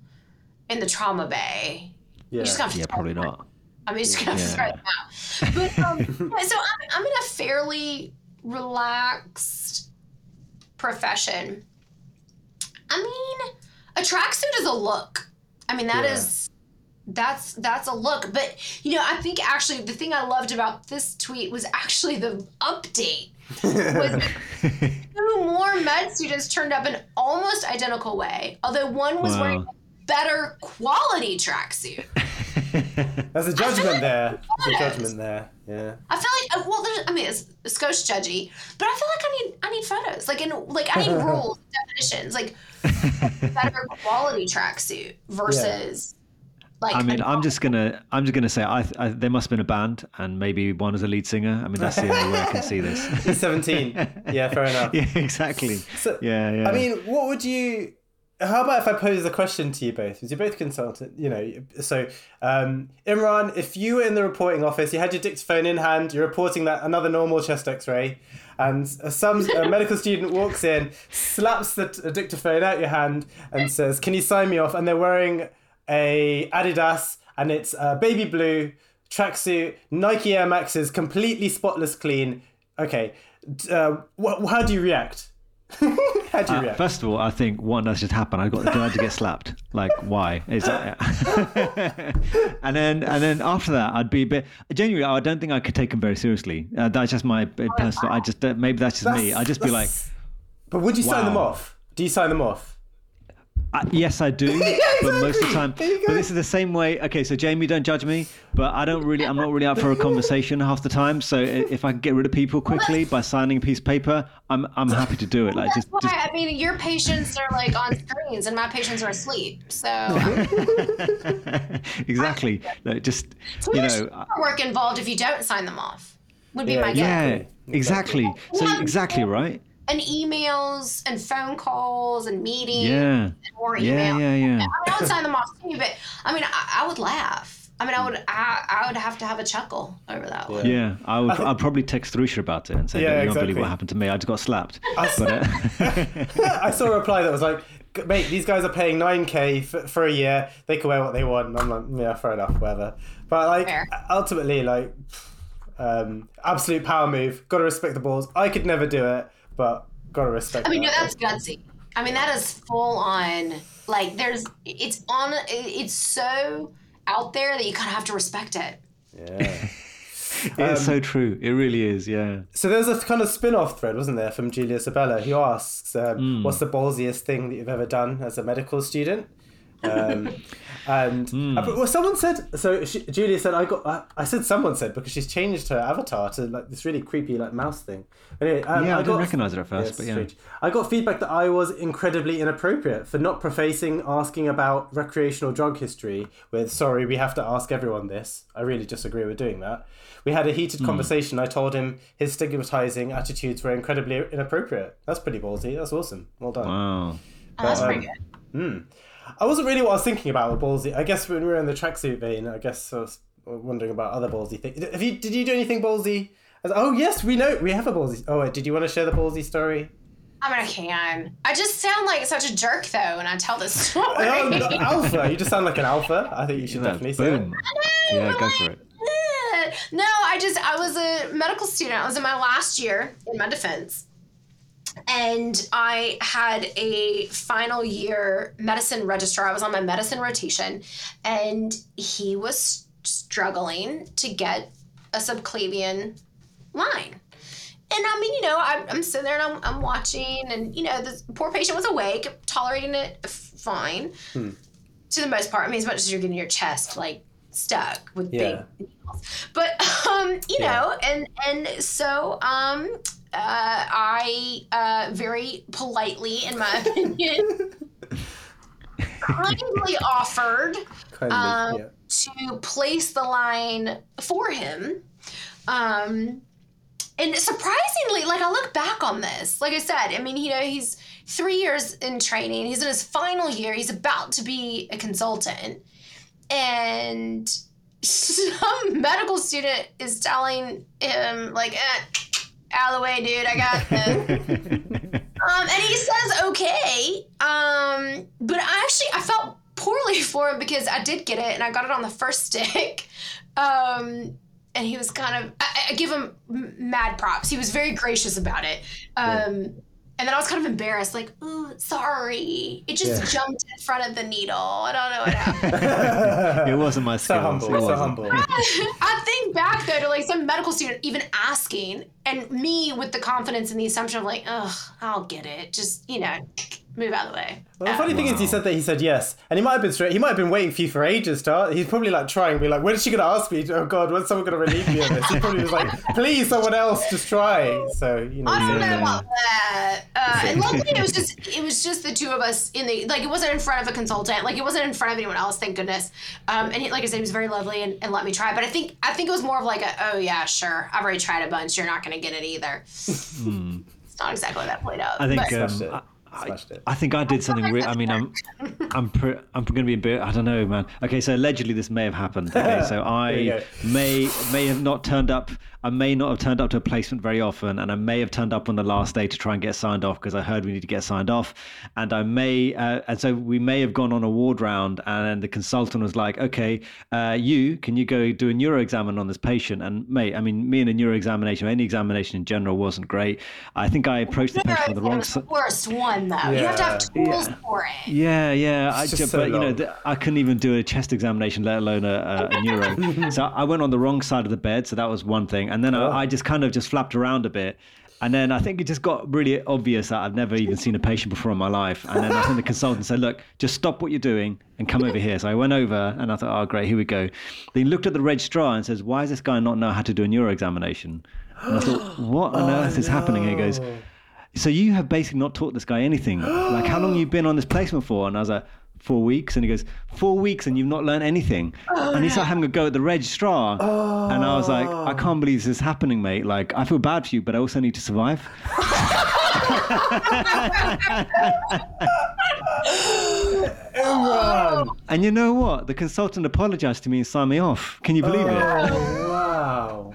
in the trauma bay. Yeah. You just got to Yeah, probably not. I'm just gonna Yeah. throw it out. But um, so I'm, I'm in a fairly relaxed profession. I mean, a tracksuit is a look. I mean, that Yeah. is that's that's a look. But you know, I think actually the thing I loved about this tweet was actually the update. Was two more med students turned up in almost identical way, although one was Wow. wearing a better quality tracksuit. That's a judgment there. There's a judgment there. Yeah. I feel like uh, well, there's, I mean, it's, it's Scotch judgy, but I feel like I need I need photos, like in like I need rules, definitions, like better quality tracksuit versus like. I mean, I'm just gonna, I'm just gonna say, I, I, there must have been a band, and maybe one is a lead singer. I mean, that's the only way I can see this. He's 17. Yeah, fair enough. yeah, exactly. So, Yeah, yeah. I mean, what would you? How about if I pose a question to you both? Because you're both consultant, you know. So, um, Imran, if you were in the reporting office, you had your dictaphone in hand, you're reporting that another normal chest X-ray, and some a medical student walks in, slaps the dictaphone out your hand, and says, "Can you sign me off?" And they're wearing a Adidas, and it's uh, baby blue tracksuit, Nike Air Maxes, completely spotless clean. Okay, uh, wh- how do you react? how do you Uh, react? first of all, I think one that's just happened. I got the guy to get slapped. Like, why? Is that... and then, and then after that, I'd be a bit. Genuinely, I don't think I could take him very seriously. Uh, that's just my personal. I just maybe that's just me. I'd just be like, But would you sign them off? Do you sign them off? Uh, yes, I do, but most of the time. You. But this is the same way. Okay, so Jamie, don't judge me, but I don't really. I'm not really up for a conversation half the time. So if I can get rid of people quickly by signing a piece of paper, I'm I'm happy to do it. Like just why just I mean your patients are like on screens and my patients are asleep. So exactly. Like, just you there's know. work involved if you don't sign them off. Would be Yeah, my guess. Yeah, exactly. So exactly right. And emails and phone calls and meetings Yeah. and more Yeah, yeah, yeah. I mean, I would sign them off too, but I mean, I, I would laugh. I mean, I would, I, I would have to have a chuckle over that one. Yeah, I would. I'd probably text Thanusha about it and say, Yeah, "You don't exactly. believe what happened to me. I just got slapped." I, s- But uh, I saw a reply that was like, "G- mate, these guys are paying 9k for, for a year. They can wear what they want. And I'm like, yeah, fair enough, whatever. But like, Fair. ultimately, like, um, absolute power move. Got to respect the balls. I could never do it, but got to respect I mean, no, that's gutsy. I mean, that is full on. Like, there's, it's on, it's so out there that you kind of have to respect it. yeah. it's so true. It really is. Yeah. So there's a kind of spin-off thread, wasn't there, from Julia Sabella, who asks, um, Hmm. "What's the ballsiest thing that you've ever done as a medical student?" Um, and Hmm. uh, but- well, someone said. So she, Julia said, "I got." I, I said someone said because she's changed her avatar to like this really creepy like mouse thing. Anyway, um, Yeah, I I didn't got- recognise it at first, it's but yeah. strange. I got feedback that I was incredibly inappropriate for not prefacing asking about recreational drug history with "Sorry, we have to ask everyone this." I really disagree with doing that. We had a heated Hmm. conversation. I told him his stigmatizing attitudes were incredibly inappropriate. That's pretty ballsy. That's awesome. Well done. Wow. Oh, that's um, pretty good. I wasn't really what I was thinking about with ballsy. I guess when we were in the tracksuit vein, I guess I was wondering about other ballsy things. Have you? Did you do anything ballsy? As- Oh yes, we know we have a ballsy. Oh wait, did you want to share the ballsy story? I mean, I can. I just sound like such a jerk, though, when I tell this story. Oh, no, alpha. You just sound like an alpha. I think you should Yeah, definitely say. boom. No, Yeah, go like, for it. No, I just I was a medical student. I was in my last year in my defense. And I had a final year medicine registrar. I was on my medicine rotation, and he was struggling to get a subclavian line. And I mean, you know, I'm, I'm sitting there and I'm, I'm watching, and you know, the poor patient was awake, tolerating it fine to the most part. I mean, as much as you're getting your chest like stuck with Yeah. big needles. But um, you Yeah. know, and and so um, I uh, very politely, in my opinion, kindly offered Kindly, um, yeah. to place the line for him. Um, and surprisingly, like I look back on this, like I said, I mean, you know, he's three years in training. He's in his final year. He's about to be a consultant, and some medical student is telling him, like, eh, out of the way, dude. I got this. Um, and he says okay. Um, but I actually I felt poorly for him because I did get it and I got it on the first stick. Um, and he was kind of I, I give him mad props. He was very gracious about it. Um, and then I was kind of embarrassed, like, "Ooh, sorry, it just Yeah. jumped in front of the needle. I don't know what happened." it wasn't my so humble, it so wasn't. humble. I think back though to like some medical student even asking, and me with the confidence and the assumption of like, ugh, I'll get it. Just you know, move out of the way. Well, the funny thing is, he said that he said yes, and he might have been straight. He might have been waiting for you for ages. To, he's probably like trying, to be like, "When is she going to ask me? Oh God, when's someone going to relieve me of this?" He probably was like, "Please, someone else, just try." So you know, I don't know about that. Uh, and luckily, it was just it was just the two of us in the like it wasn't in front of a consultant, like it wasn't in front of anyone else. Thank goodness. Um, and he, like I said, he was very lovely and, and let me try. But I think I think it was more of like a oh yeah sure I've already tried a bunch. You're not going to get it either. It's not exactly that played out. I think but- um, I, I, Smashed. I think I did something. Re- I mean, I'm, I'm, pre- I'm going to be a bit. I don't know, man. Okay, so allegedly this may have happened. Okay, so I may may have not turned up. I may not have turned up to a placement very often, and I may have turned up on the last day to try and get signed off because I heard we need to get signed off, and I may, uh, and so we may have gone on a ward round, and then the consultant was like, "Okay, uh, you can you go do a neuro examine on this patient?" And mate, I mean, me and a neuro examination, any examination in general, wasn't great. I think I approached the patient on the wrong was the side. worst one though. You have to have Yeah. tools for it. Yeah, yeah. I just ju- so but you know, long. I couldn't even do a chest examination, let alone a, a, a neuro. so I went on the wrong side of the bed, so that was one thing. And then Oh. I, I just kind of just flapped around a bit. And then I think it just got really obvious that I've never even seen a patient before in my life. And then I think the consultant said, "Look, just stop what you're doing and come over here." So I went over, and I thought, "Oh, great, here we go." Then he looked at the registrar and says, "Why does this guy not know how to do a neuro examination?" And I thought, "What on oh, earth is happening?" And he goes, so you have basically not taught this guy anything. like, how long you been on this placement for? And I was like, four weeks. And he goes, four weeks, and you've not learned anything. Oh, and he's like having a go at the registrar. And I was like, oh. I can't believe this is happening, mate. Like, I feel bad for you, but I also need to survive. Imran. And you know what? The consultant apologized to me and signed me off. Can you believe it? Oh wow.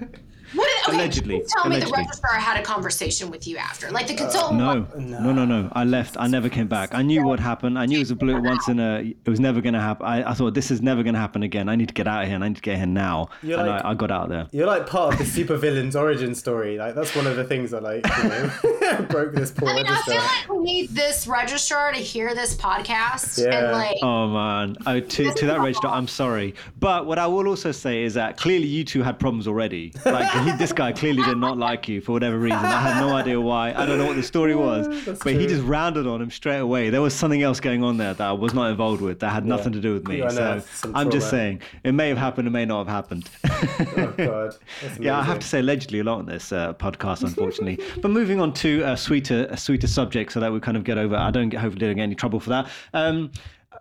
What did, okay, Allegedly. tell me Allegedly. the registrar had a conversation with you after. Like the uh, consultant. No, no, no, no. I left. I never came back. I knew what happened. I knew it was a blue once in a. It was never going to happen. I, I thought this is never going to happen again. I need to get out of here and I need to get here now. You're and like- I, I got out of there. You're like part of the supervillain's origin story. Like that's one of the things that like you know broke this poor I mean, I register. feel like we need this registrar to hear this podcast Yeah. and like. Oh man! Oh, to to that registrar, I'm sorry. But what I will also say is that clearly you two had problems already. Like he, this guy clearly did not like you for whatever reason. I have no idea why. I don't know what the story was, That's but he just rounded on him straight away. There was something else going on there that I was not involved with. That had nothing to do with me. You So unearthed I'm just saying it may have happened. It may not have happened. Oh god. Yeah, I have to say allegedly a lot on this uh, podcast, unfortunately. but moving on to a sweeter, a sweeter subject, so that we kind of get over. I don't get, hopefully don't get any trouble for that. Um,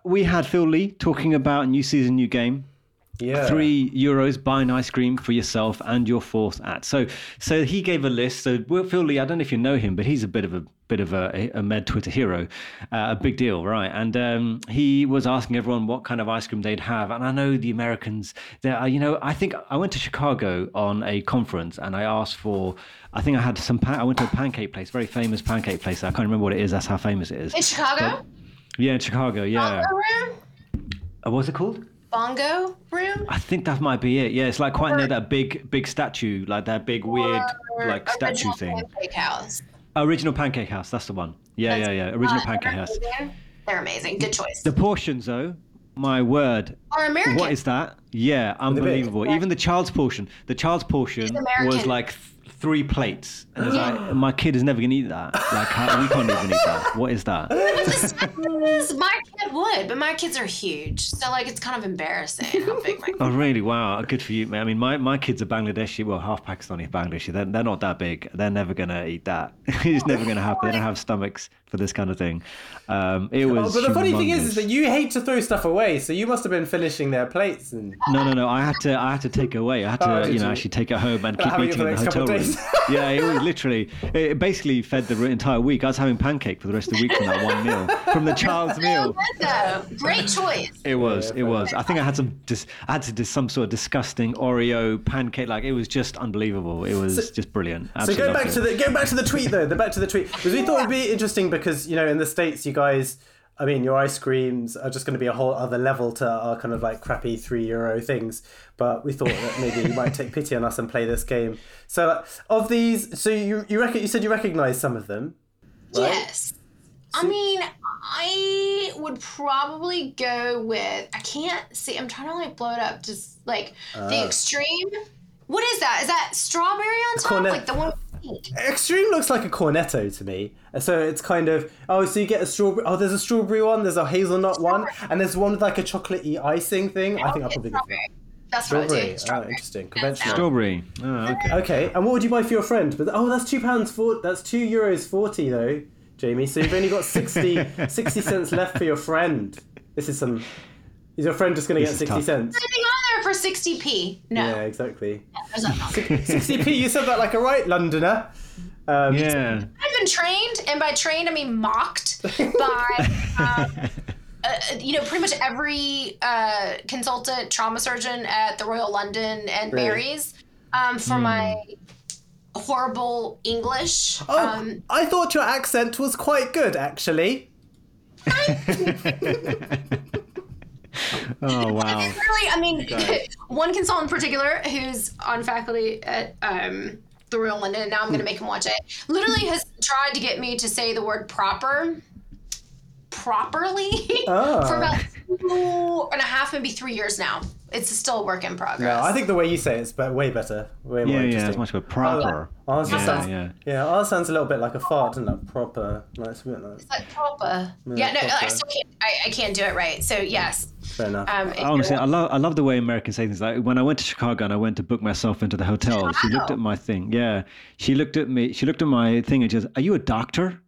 we had Phil Lee talking about new season, new game. Yeah. Three euros, buy an ice cream for yourself and your fourth at. So, so he gave a list. So Will- Phil Lee, I don't know if you know him, but he's a bit of a bit of a, a med Twitter hero, uh, a big deal, right? And um, he was asking everyone what kind of ice cream they'd have. And I know the Americans, they are, you know, I think I went to Chicago on a conference and I asked for, I think I had some, pan- I went to a pancake place, very famous pancake place. I can't remember what it is. That's how famous it is. In Chicago? Yeah, in Chicago. Yeah. Bongo? Uh, what's it called? Bongo room? I think that might be it. Yeah, it's like quite near that big, big statue, like that big weird, like statue original thing. Pancake House. Original Pancake House. That's the one. Yeah, yeah, yeah. Original Uh, Pancake House. amazing. They're amazing. Good choice. The portions, though, my word. Or American. What is that? Yeah, unbelievable. Even the child's portion. The child's portion was like th- three plates. And it's like, my kid is never gonna eat that. Like, how, we can't even eat that. What is that? But the sad thing is, my kid would, but my kids are huge, so like it's kind of embarrassing how big my. Oh, really? Wow. Good for you, man. I mean, my, my kids are Bangladeshi, well, half Pakistani, Bangladeshi. They're, they're not that big. They're never going to eat that. it's never going to happen. They don't have stomachs for this kind of thing. Um, it was. Oh, but the funny thing is, is that you hate to throw stuff away, so you must have been finishing their plates and. No, no, no. I had to. I had to take it away. I had to, Oh, you know, you? actually take it home and keep having it eating in the the hotel room. Of days. yeah, it was literally. It basically fed the entire week. I was having pancake for the rest of the week from that one meal, from the child's meal. So, uh, great choice. It was. It was. I think I had some. Dis- I had to do some sort of disgusting Oreo pancake. Like it was just unbelievable. It was just brilliant. So Absolutely going back loved to the going back to the tweet though, the back to the tweet because we thought it'd be interesting because you know in the states you guys, I mean your ice creams are just going to be a whole other level to our kind of like crappy three euro things. But we thought that maybe you might take pity on us and play this game. So uh, of these, so you you reckon you said you recognise some of them. Right. Yes. I mean, I would probably go with. I can't see. I'm trying to like blow it up. Just like the extreme. What is that? Is that strawberry on top? cornet- Like the one. With pink? Extreme looks like a cornetto to me. So it's kind of oh, so you get a strawberry. Oh, there's a strawberry one. There's a hazelnut one, and there's one with like a chocolatey icing thing. I think I'll It's probably go for strawberry. That's what I strawberry. do. Oh, interesting. Conventional. Strawberry. Oh, okay. Okay, and what would you buy for your friend? But oh, that's two pounds for that's two euros forty though, Jamie. So you've only got 60, 60 cents left for your friend. This is some. Is your friend just going to get sixty tough. cents? Anything on there for 60p? No. Yeah, exactly. There's not. Sixty p. You said that like a right Londoner. Um, Yeah. I've been trained, and by trained I mean mocked by, um, uh, you know, pretty much every uh, consultant trauma surgeon at the Royal London and Really? Mary's um, for my horrible English. Oh, Um, I thought your accent was quite good, actually. Oh wow. really, I mean, one consultant in particular who's on faculty at um, the Royal London, and now I'm going to make him watch it, literally has tried to get me to say the word proper properly Ah. for about two and a half, maybe three years now. It's still a work in progress. No, I think the way you say it's but way better, way more Yeah, yeah. interesting. It's much more proper. Ours Yeah, sounds, yeah. yeah, ours sounds a little bit like a fart, doesn't it? Proper, nice, a bit nice. It's like proper. Yeah, no, I still can't. I, I can't do it right. So yes. Fair enough. Um, Honestly, I love I love the way Americans say things. Like when I went to Chicago and I went to book myself into the hotel, she looked at my thing. Yeah, she looked at me. She looked at my thing and she goes, "Are you a doctor?"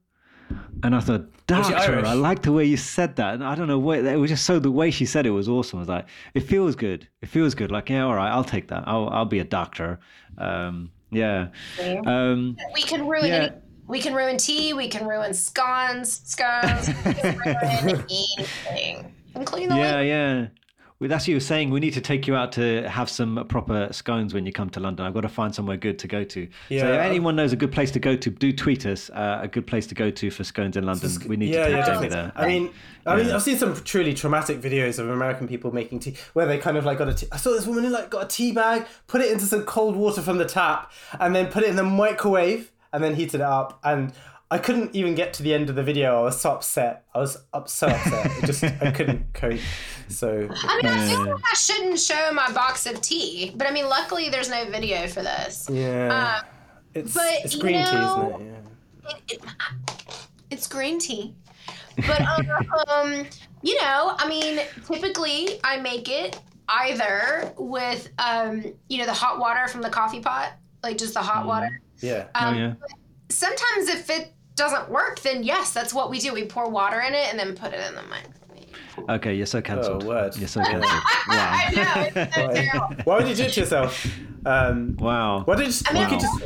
And I thought, she "Doctor." I like the way you said that. And I don't know what it was. Just so the way she said it was awesome. I was like, it feels good. It feels good. Like, yeah, all right, I'll take that. I'll I'll be a doctor. Um, yeah. Um, we can ruin Yeah. any, we can ruin tea we can ruin scones scones we can ruin anything including the Yeah, link. yeah. Well, that's what you were saying. We need to take you out to have some proper scones when you come to London. I've got to find somewhere good to go to. so Yeah. if anyone knows a good place to go to, do tweet us uh, a good place to go to for scones in London. We need yeah, to yeah, take Jamie there. I mean, I mean, I've seen some truly traumatic videos of American people making tea, where they kind of like got a. Tea, I saw this woman who like got a tea bag, put it into some cold water from the tap, and then put it in the microwave, and then heated it up. And I couldn't even get to the end of the video. I was so upset. I was up so upset. It just I couldn't cope. So I mean, I feel like I shouldn't show my box of tea, but I mean, luckily there's no video for this. yeah, Um, it's but, it's you green know- tea, isn't it? Yeah. it, it, it's green tea. But um, you know, I mean, typically I make it either with um, you know, the hot water from the coffee pot, like just the hot water. Yeah. Um, oh yeah. Sometimes if it doesn't work, then yes, that's what we do. We pour water in it and then put it in the microwave. Okay, you're so cancelled. Oh, word. You're so cancelled. I Wow. know. So. Why would you do it to yourself? Um, wow. why did you, I you just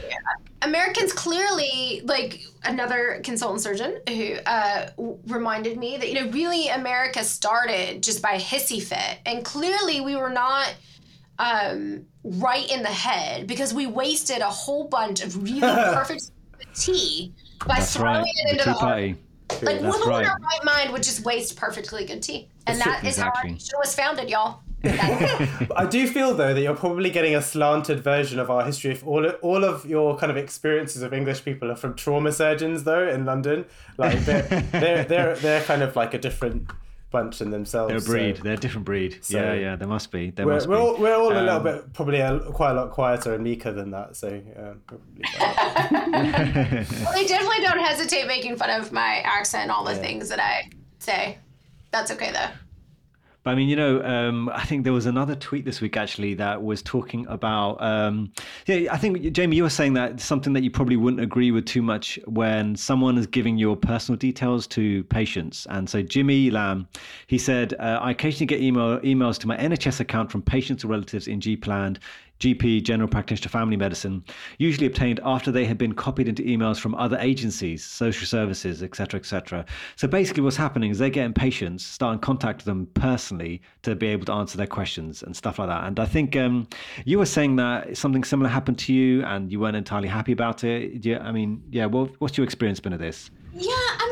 Americans clearly, like another consultant surgeon who uh, w- reminded me that, you know, really America started just by a hissy fit. And clearly we were not um, right in the head because we wasted a whole bunch of really perfect tea by That's throwing right. it The into tea the heart. party. Like, That's who in right. our right mind would just waste perfectly good tea? And that is how our Exactly. nation was founded, y'all. I do feel though that you're probably getting a slanted version of our history. If all all of your kind of experiences of English people are from trauma surgeons though in London, like they're they're they're, they're kind of like a different bunch in themselves. They're a so breed. They're a different breed. So- yeah, yeah. There must be. There We're, must we're, be. all, we're all a little Um, bit probably a, quite a lot quieter and meeker than that. So um. Well, they definitely don't hesitate making fun of my accent all the things that I say. That's okay though. But I mean, you know, um, I think there was another tweet this week actually that was talking about. Um, yeah, I think Jamie, you were saying that something that you probably wouldn't agree with too much when someone is giving your personal details to patients. And so Jimmy Lamb, he said, uh, I occasionally get email emails to my NHS account from patients or relatives in G Plan GP, general practitioner, family medicine, usually obtained after they had been copied into emails from other agencies, social services, etc., etc. So basically, what's happening is they're getting patients, starting contact with them personally to be able to answer their questions and stuff like that. And I think um, you were saying that something similar happened to you, and you weren't entirely happy about it. I mean, yeah. Well, what's your experience been of this? Yeah, I mean, I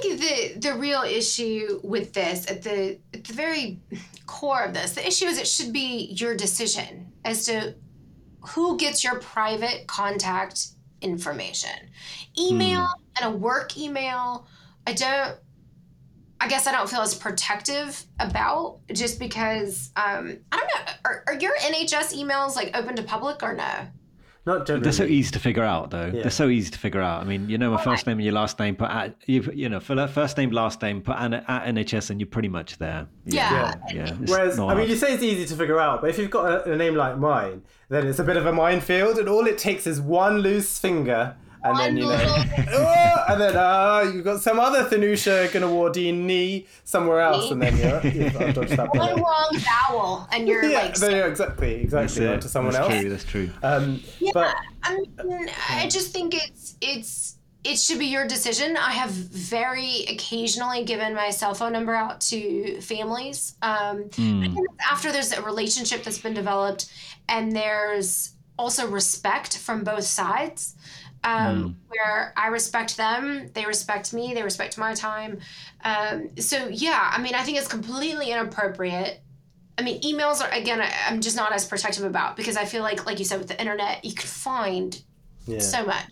think the the real issue with this at the at the very core of this, the issue is it should be your decision as to who gets your private contact information. Email mm. and a work email, I don't I guess I don't feel as protective about just because um, I don't know. Are, are your NHS emails like open to public or no? Not generally. They're so easy to figure out, though. Yeah. They're so easy to figure out. I mean, you know, my first name and your last name. Put at you, you know, for first name, last name. Put at, at NHS, and you're pretty much there. Yeah, yeah. yeah. Whereas, I mean, you say it's easy to figure out, but if you've got a, a name like mine, then it's a bit of a minefield, and all it takes is one loose finger and then you know, oh, and then uh, you've got some other Thanusha gonna Gunawardene knee somewhere else, and then you're, you've dodged that One wrong vowel, and you're yeah, like, yeah, exactly, exactly, onto someone that's else. True, that's true. Um, yeah, but I mean, I just think it's it's it should be your decision. I have very occasionally given my cell phone number out to families. Um, mm. After there's a relationship that's been developed, and there's also respect from both sides um, mm. where I respect them, they respect me, they respect my time. Um, so yeah, I mean, I think it's completely inappropriate. I mean, emails are again, I, am just not as protective about because I feel like, like you said, with the internet, you can find yeah. so much.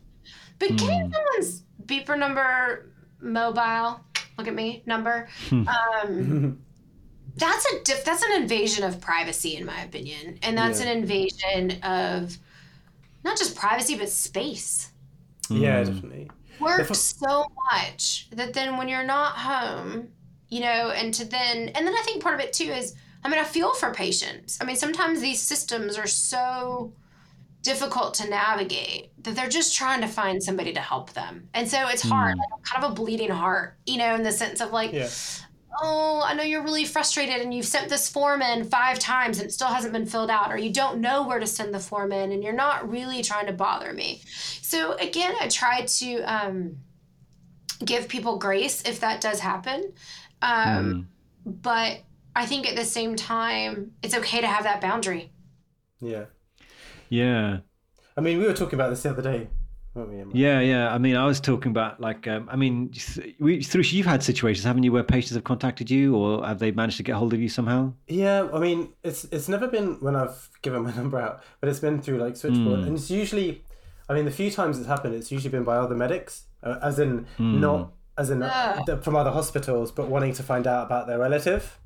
But mm. getting someone's beeper number, mobile, look at me, number, hmm. um, that's a diff- that's an invasion of privacy, in my opinion, and that's yeah. an invasion of not just privacy but space. Yeah, hmm. definitely. Work so much that then when you're not home, you know, and to then, and then I think part of it too is, I mean, I feel for patients. I mean, sometimes these systems are so difficult to navigate that they're just trying to find somebody to help them. And so it's hard, mm. like, kind of a bleeding heart, you know, in the sense of like, yeah oh, I know you're really frustrated and you've sent this form in five times and it still hasn't been filled out, or you don't know where to send the form in and you're not really trying to bother me. So, again, I try to um, give people grace if that does happen. Um, mm. But I think at the same time, it's okay to have that boundary. Yeah. Yeah. I mean, we were talking about this the other day yeah, yeah. I mean, I was talking about like, um, I mean, we, through you've had situations, haven't you, where patients have contacted you, or have they managed to get hold of you somehow? Yeah, I mean, it's it's never been when I've given my number out, but it's been through like switchboard, mm. and it's usually, I mean, the few times it's happened, it's usually been by other medics, uh, as in mm. not as in uh, from other hospitals, but wanting to find out about their relative.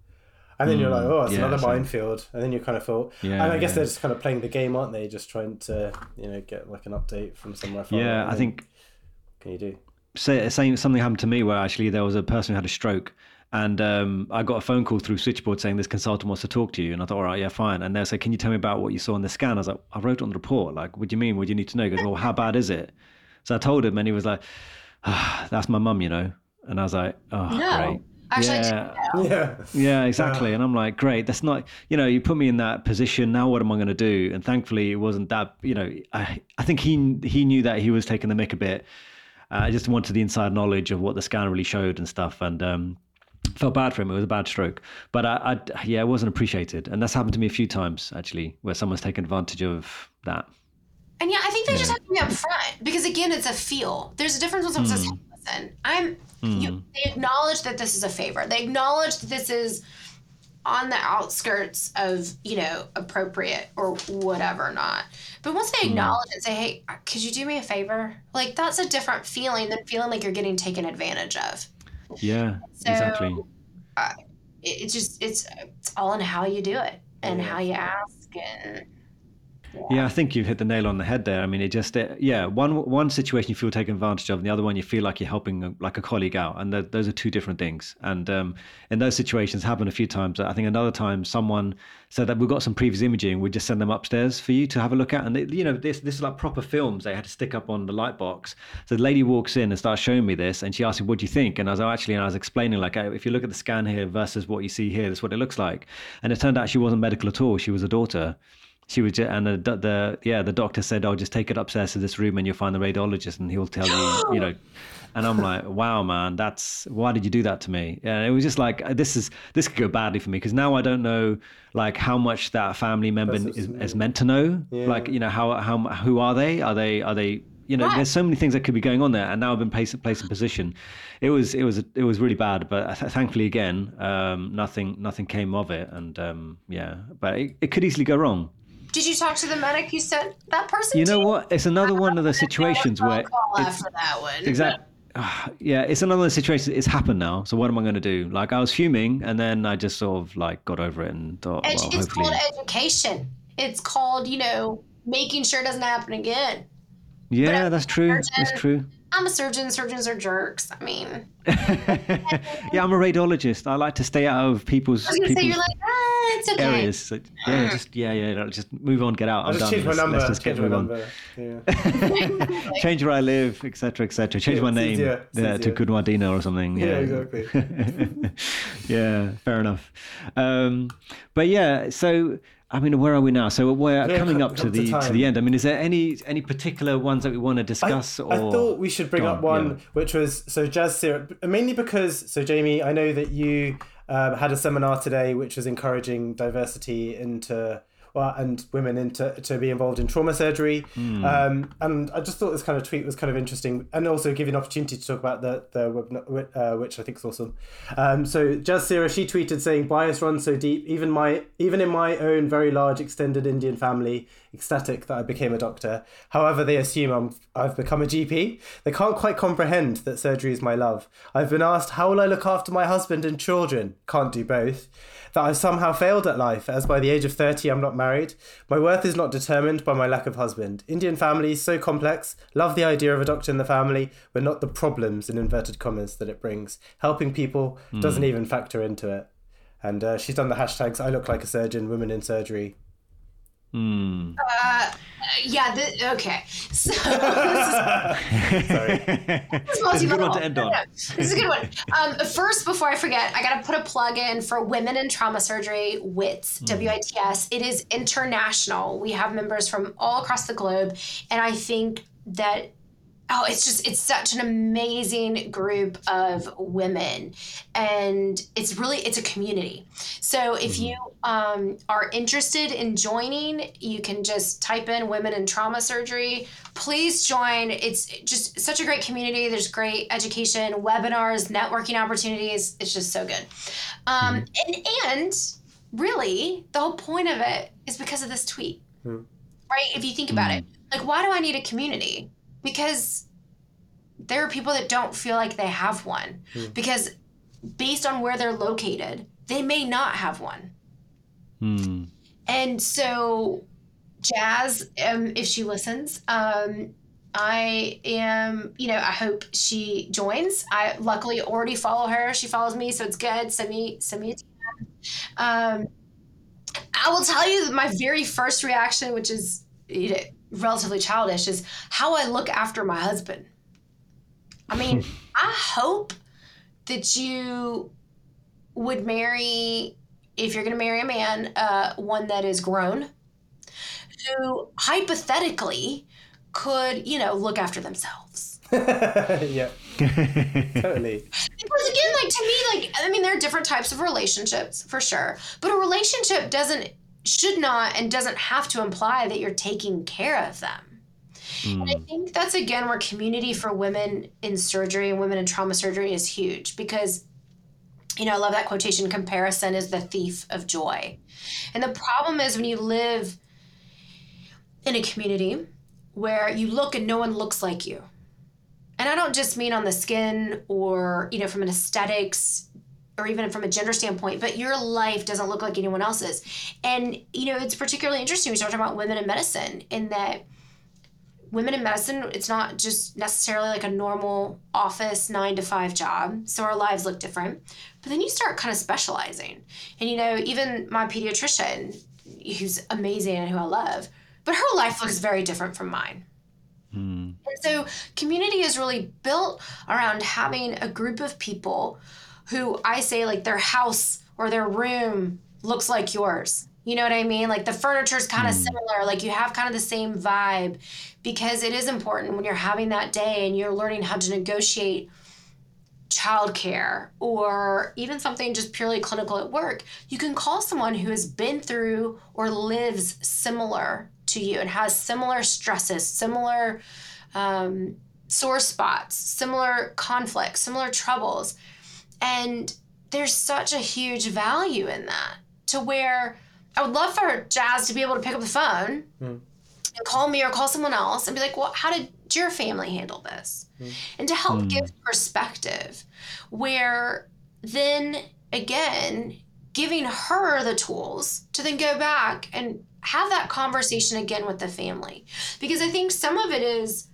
And then mm, you're like, oh, it's yeah, another minefield. And then you kind of thought, yeah, and I guess yeah. they're just kind of playing the game, aren't they? Just trying to, you know, get like an update from somewhere. Far yeah, I think. Can you do? Say, saying something happened to me where actually there was a person who had a stroke, and um, I got a phone call through switchboard saying this consultant wants to talk to you, and I thought, all right, yeah, fine. And they said, can you tell me about what you saw in the scan? I was like, I wrote on the report. Like, what do you mean? What do you need to know? He goes, well, how bad is it? So I told him, and he was like, ah, that's my mum, you know. And I was like, oh, no. great. Actually, yeah. yeah. Yeah, exactly. And I'm like, great. That's not, you know, you put me in that position. Now, what am I going to do? And thankfully, it wasn't that. You know, I I think he he knew that he was taking the mick a bit. Uh, I just wanted the inside knowledge of what the scan really showed and stuff. And um, felt bad for him. It was a bad stroke, but I, I, yeah, it wasn't appreciated, and that's happened to me a few times actually, where someone's taken advantage of that. And yeah, I think they yeah. just have to be upfront because again, it's a feel. There's a difference when someone mm. says, "Listen, I'm Mm. You, hmm. they acknowledge that this is a favor. They acknowledge that this is on the outskirts of you know appropriate or whatever not. But once they hmm. acknowledge mm. and say, "Hey, could you do me a favor?" Like that's a different feeling than feeling like you're getting taken advantage of. Yeah, so, exactly. Uh, it, it's just it's it's all in how you do it and how you ask and Yeah, I think you've hit the nail on the head there. I mean, it just it, yeah, one one situation you feel taken advantage of, and the other one you feel like you're helping a, like a colleague out, and th- those are two different things. And um, in those situations, happened a few times. I think another time someone said that we've got some previous imaging, we just send them upstairs for you to have a look at. And they, you know, this this is like proper films. They had to stick up on the light box. So the lady walks in and starts showing me this, and she asked me, "What do you think?" And I was oh, actually, and I was explaining like, oh, if you look at the scan here versus what you see here, that's what it looks like. And it turned out she wasn't medical at all. She was a daughter she was just, and the, the yeah the doctor said oh just take it upstairs to this room and you'll find the radiologist and he'll tell you you know and i'm like wow man that's why did you do that to me and it was just like this is this could go badly for me because now i don't know like how much that family member is, is meant to know yeah. like you know how how who are they are they are they you know, there's so many things that could be going on there, and now I've been placed, placed in position. It was it was it was really bad, but thankfully again, um, nothing nothing came of it, and um, yeah, but it, it could easily go wrong. Did you talk to the medic You sent that person? You know what? It's another one of the situations where one. Exactly. Yeah, it's another situation. It's happened now. So what am I going to do? Like I was fuming, and then I just sort of like got over it and thought, well, it's hopefully... called education. It's called you know making sure it doesn't happen again. Yeah, that's true. That's true. I'm a surgeon. Surgeons are jerks. I mean, yeah, I'm a radiologist. I like to stay out of people's. I was people's say you're like, ah, it's okay. Areas. So, yeah, just yeah, yeah. Just move on, get out. I'm I'll done. Change my number. Let's just change get move number. on. Yeah. change where I live, etc., etc. Change Yeah, my name easier, yeah, to easier. Goodwadina or something. Yeah, Yeah, exactly. yeah, fair enough. Um, but yeah, so I mean, where are we now? So we're Yeah, coming up to come to the to, the end. I mean, is there any any particular ones that we want to I, discuss? or I thought we should bring Go up on, one, which was so Jazz Sira, mainly because so Jamie, I know that you um, had a seminar today, which was encouraging diversity into well, and women into to be involved in trauma surgery. Um, and I just thought this kind of tweet was kind of interesting, and also give you an opportunity to talk about the the webinar, uh, which I think is awesome. Um, so Jazz Sira, she tweeted saying, "Bias runs so deep, even my even in my own very large extended Indian family, ecstatic that I became a doctor. However, they assume I'm I've become a GP. They can't quite comprehend that surgery is my love. I've been asked how will I look after my husband and children? Can't do both." That I've somehow failed at life, as by the age of 30 I'm not married. My worth is not determined by my lack of husband. Indian families, so complex, love the idea of a doctor in the family, but not the problems, in inverted commas, that it brings. Helping people doesn't even factor into it. And uh, she's done the hashtags I look like a surgeon, women in surgery. Hmm. Uh, yeah. The, okay. So Sorry. this is It's a good one to end on. no, This is a good one. Um, first, before I forget, I got to put a plug in for Women in Trauma Surgery, WITS, Hmm. W I T S. It is international. We have members from all across the globe, and I think that oh it's just it's such an amazing group of women. And it's really it's a community. So if you um, are interested in joining you can just type in women in trauma surgery. Please join. It's just such a great community. There's great education webinars networking opportunities. It's just so good. Um, and and really the whole point of it is because of this tweet. Right? If you think about it. Like why do i need a community because there are people that don't feel like they have one. Because based on where they're located they may not have one. Hmm. and so jazz um, if she listens um, i am you know i hope she joins. I luckily already follow her. She follows me so it's good. Send me send me a DM. um, i will tell you that my very first reaction which is you know, relatively childish is how i look after my husband. I mean i hope that you would marry if you're going to marry a man uh, one that is grown who hypothetically could you know look after themselves. Yeah, totally. because again like to me like i mean there are different types of relationships for sure but a relationship doesn't should not and doesn't have to imply that you're taking care of them and I hmm. think that's again where community for women in surgery and women in trauma surgery is huge because, you know, I love that quotation comparison is the thief of joy. And the problem is when you live in a community where you look and no one looks like you. And I don't just mean on the skin or, you know, from an aesthetics or even from a gender standpoint, but your life doesn't look like anyone else's. And, you know, it's particularly interesting. We start talking about women in medicine in that women in medicine, it's not just necessarily like a normal office nine to five job. So our lives look different. But then you start kind of specializing. And, you know, even my pediatrician, who's amazing and who I love, but her life looks very different from mine. Mm. And so community is really built around having a group of people who I say like their house or their room looks like yours. You know what I mean? Like the furniture is kind of mm. similar, like you have kind of the same vibe because it is important when you're having that day and you're learning how to negotiate childcare or even something just purely clinical at work. You can call someone who has been through or lives similar to you and has similar stresses, similar um, sore spots, similar conflicts, similar troubles. And there's such a huge value in that to where I would love for Jazz to be able to pick up the phone mm. and call me or call someone else and be like, well, how did your family handle this? Mm. And to help mm. give perspective where then again, giving her the tools to then go back and have that conversation again with the family. Because I think some of it is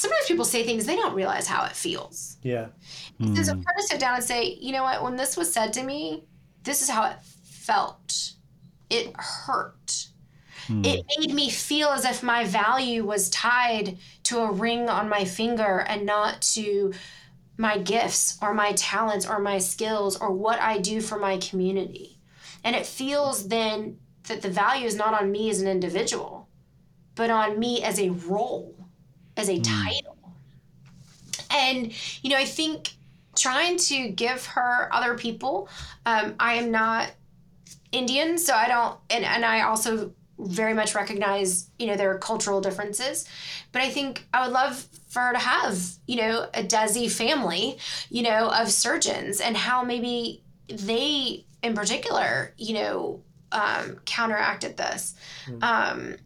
sometimes people say things they don't realize how it feels. Yeah. Mm. So it's important to sit down and say, you know what, when this was said to me, this is how it felt. It hurt. Mm. It made me feel as if my value was tied to a ring on my finger and not to my gifts or my talents or my skills or what I do for my community. And it feels then that the value is not on me as an individual, but on me as a role, as a mm. title. And, you know, I think trying to give her other people, um, I am not Indian, so I don't, and, and I also very much recognize, you know, their cultural differences. But I think I would love for her to have, you know, a Desi family, you know, of surgeons and how maybe they in particular, you know, um, counteracted this. Mm-hmm. Um,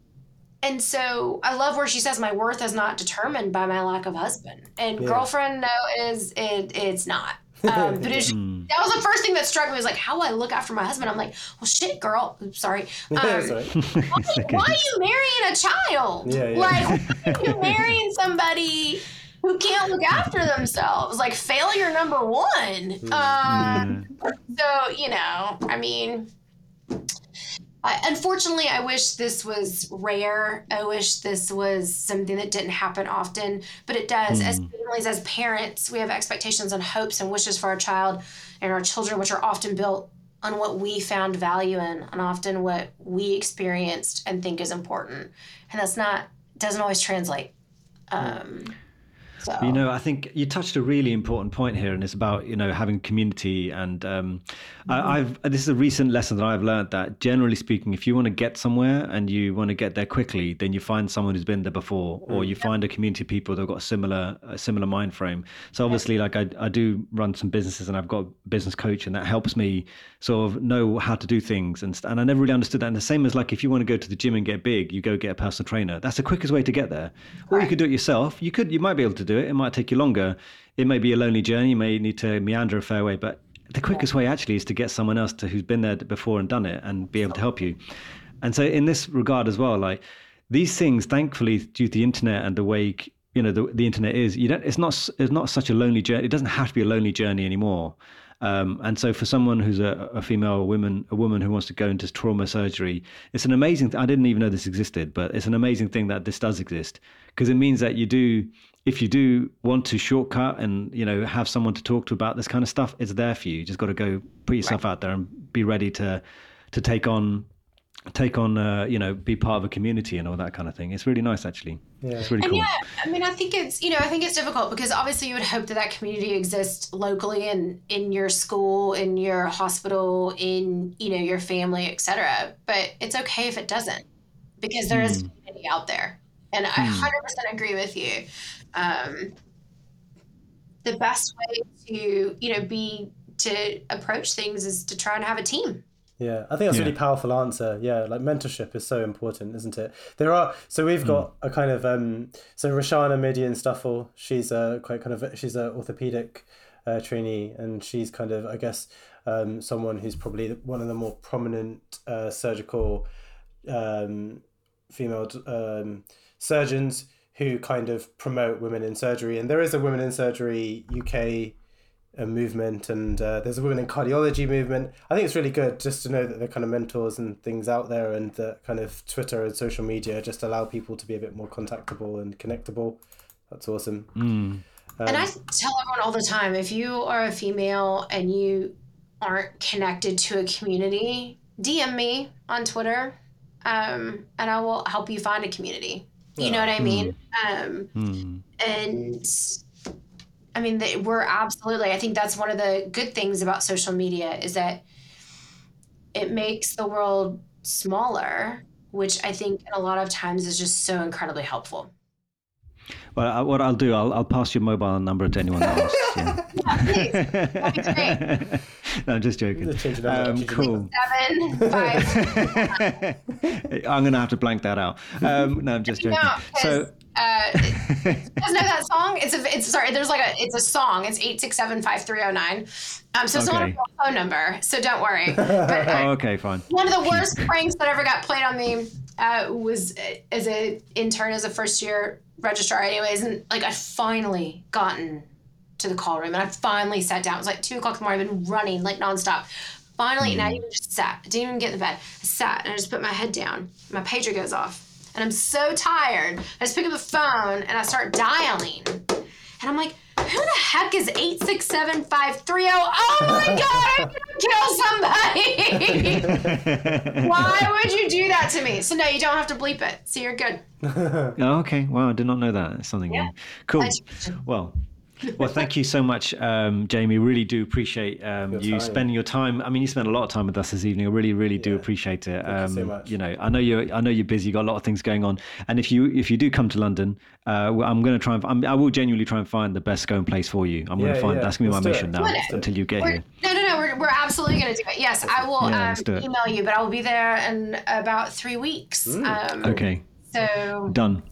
and so I love where she says, "My worth is not determined by my lack of husband." And yeah. girlfriend, no, is it? It's not. Um, but it, mm. that was the first thing that struck me was like how will I look after my husband. I'm like, well, shit, girl. Oops, sorry. Um, why, why, are you marrying a child? Yeah, yeah. Like, you marrying somebody who can't look after themselves? Like failure number one. Mm. Um, so you know, I mean I, unfortunately, I wish this was rare. I wish this was something that didn't happen often, but it does. Mm. As hmm. families, as parents, we have expectations and hopes and wishes for our child and our children, which are often built on what we found value in and often what we experienced and think is important. And that's not, doesn't always translate. Um, so. You know, I think you touched a really important point here, and it's about you know having community. And um, mm-hmm. I, have this is a recent lesson that I've learned that generally speaking, if you want to get somewhere and you want to get there quickly, then you find someone who's been there before, or mm. you find a community of people that've got a similar a similar mind frame. So obviously, like I, I do run some businesses, and I've got a business coach, and that helps me sort of know how to do things. And and I never really understood that. And the same as like if you want to go to the gym and get big, you go get a personal trainer. That's the quickest way to get there. Or you could do it yourself. You could you might be able to do do it. It might take you longer. It may be a lonely journey. You may need to meander a fair way, but the quickest way actually is to get someone else to who's been there before and done it and be able to help you. And so in this regard as well, like these things, thankfully, due to the internet and the way you know the, the internet is, you don't. It's not. It's not such a lonely journey. It doesn't have to be a lonely journey anymore. Um, and so, for someone who's a, a, female, a woman, a woman who wants to go into trauma surgery, it's an amazing. Th- I didn't even know this existed, but it's an amazing thing that this does exist because it means that you do if you do want to shortcut and you know have someone to talk to about this kind of stuff, it's there for you. You just got to go put yourself right. out there and be ready to to take on take on uh, you know be part of a community and all that kind of thing it's really nice actually yeah. it's really and cool yeah i mean i think it's you know i think it's difficult because obviously you would hope that that community exists locally and in your school in your hospital in you know your family etc but it's okay if it doesn't because there is mm. community out there and i 100% hmm. agree with you um, the best way to you know be to approach things is to try and have a team yeah, I think that's yeah. a really powerful answer. Yeah, like mentorship is so important, isn't it? There are so we've got mm. a kind of um so Roshana Mehdian Staffell, she's a quite kind of she's a orthopedic uh, trainee and she's kind of I guess um, someone who's probably one of the more prominent uh, surgical um, female um, surgeons who kind of promote women in surgery. And there is a women in surgery UK uh, movement, and uh, there's a women in cardiology movement. I think it's really good just to know that there are kind of mentors and things out there, and that kind of Twitter and social media just allow people to be a bit more contactable and connectable. That's awesome. Mm. Um, and I tell everyone all the time if you are a female and you aren't connected to a community, DM me on Twitter um, and I will help you find a community. You know what I mean? Mm. Um, mm. And I mean, they, we're absolutely, I think that's one of the good things about social media is that it makes the world smaller, which I think a lot of times is just so incredibly helpful. Well, I, what I'll do, I'll, I'll pass your mobile number to anyone else. Yeah. yeah, no, I'm just joking. Um, cool. Seven, five. I'm going to have to blank that out. Um, no, I'm just joking. No, so. Uh, doesn't know that song. It's a. It's sorry. There's like a. It's a song. It's eight six seven five three zero oh nine. Um. So it's okay. not a phone number. So don't worry. But, uh, oh, okay, fine. One of the worst pranks that ever got played on me uh, was uh, as an intern, as a first year registrar anyways and like i finally gotten to the call room and i finally sat down. It was like two o'clock in the morning. I've been running like nonstop. Finally mm. and i even just sat. I didn't even get in the bed. I sat and i just put my head down. My pager goes off. And i'm so tired. I just pick up the phone and i start dialing. And i'm like who the heck is 867530? Oh my god, I'm gonna kill somebody. Why would you do that to me? So no, you don't have to bleep it. So you're good. oh, okay. Wow, I did not know that. It's something yeah. new. Cool. Well, well, thank you so much, um, Jamie. Really do appreciate um, you spending your time. I mean, you spent a lot of time with us this evening. I really, really do yeah. appreciate it. Um, you, so much. you know, I know you're, I know you're busy. You got a lot of things going on. And if you, if you do come to London, uh, I'm going to try and, I'm, i will genuinely try and find the best scone place for you. I'm yeah, going to find. Yeah. That's going to be my mission now until you get we're, here. No, no, no. We're, we're absolutely going to do it. Yes, I will um, email you, but I will be there in about three weeks. Mm. Um, okay. So done.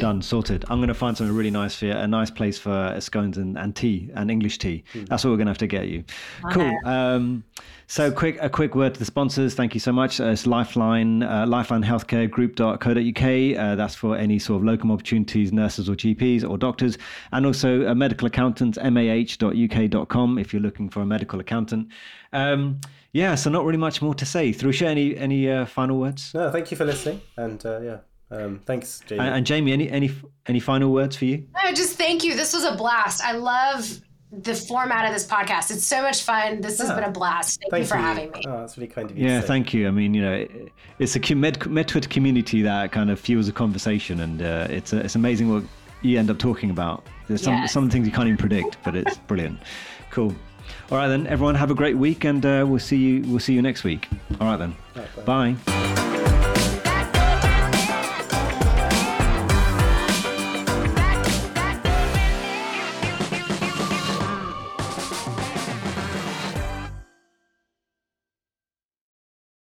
Done. Sorted. I'm going to find something really nice for you. A nice place for scones and, and tea and English tea. Mm. That's what we're going to have to get you. Cool. Um, so quick, a quick word to the sponsors. Thank you so much. Uh, it's Lifeline, uh, Lifeline Healthcare Group.co.uk. Uh, that's for any sort of locum opportunities, nurses or GPs or doctors, and also a medical accountants, mah.uk.com if you're looking for a medical accountant. Um, yeah, so not really much more to say. Through any any uh, final words? No, thank you for listening, and uh, yeah, um, thanks, Jamie. And, and, Jamie, any any any final words for you? No, just thank you. This was a blast. I love the format of this podcast. It's so much fun. This has ah, been a blast. Thank, thank you for you. having me. Oh, that's really kind of you. Yeah, thank you. I mean, you know, it's a med, MedTwit community that kind of fuels a conversation, and uh, it's a, it's amazing what you end up talking about. There's some yes. some things you can't even predict, but it's brilliant. Cool. All right then, everyone, have a great week, and uh, we'll see you. We'll see you next week. All right then. Right, bye. bye.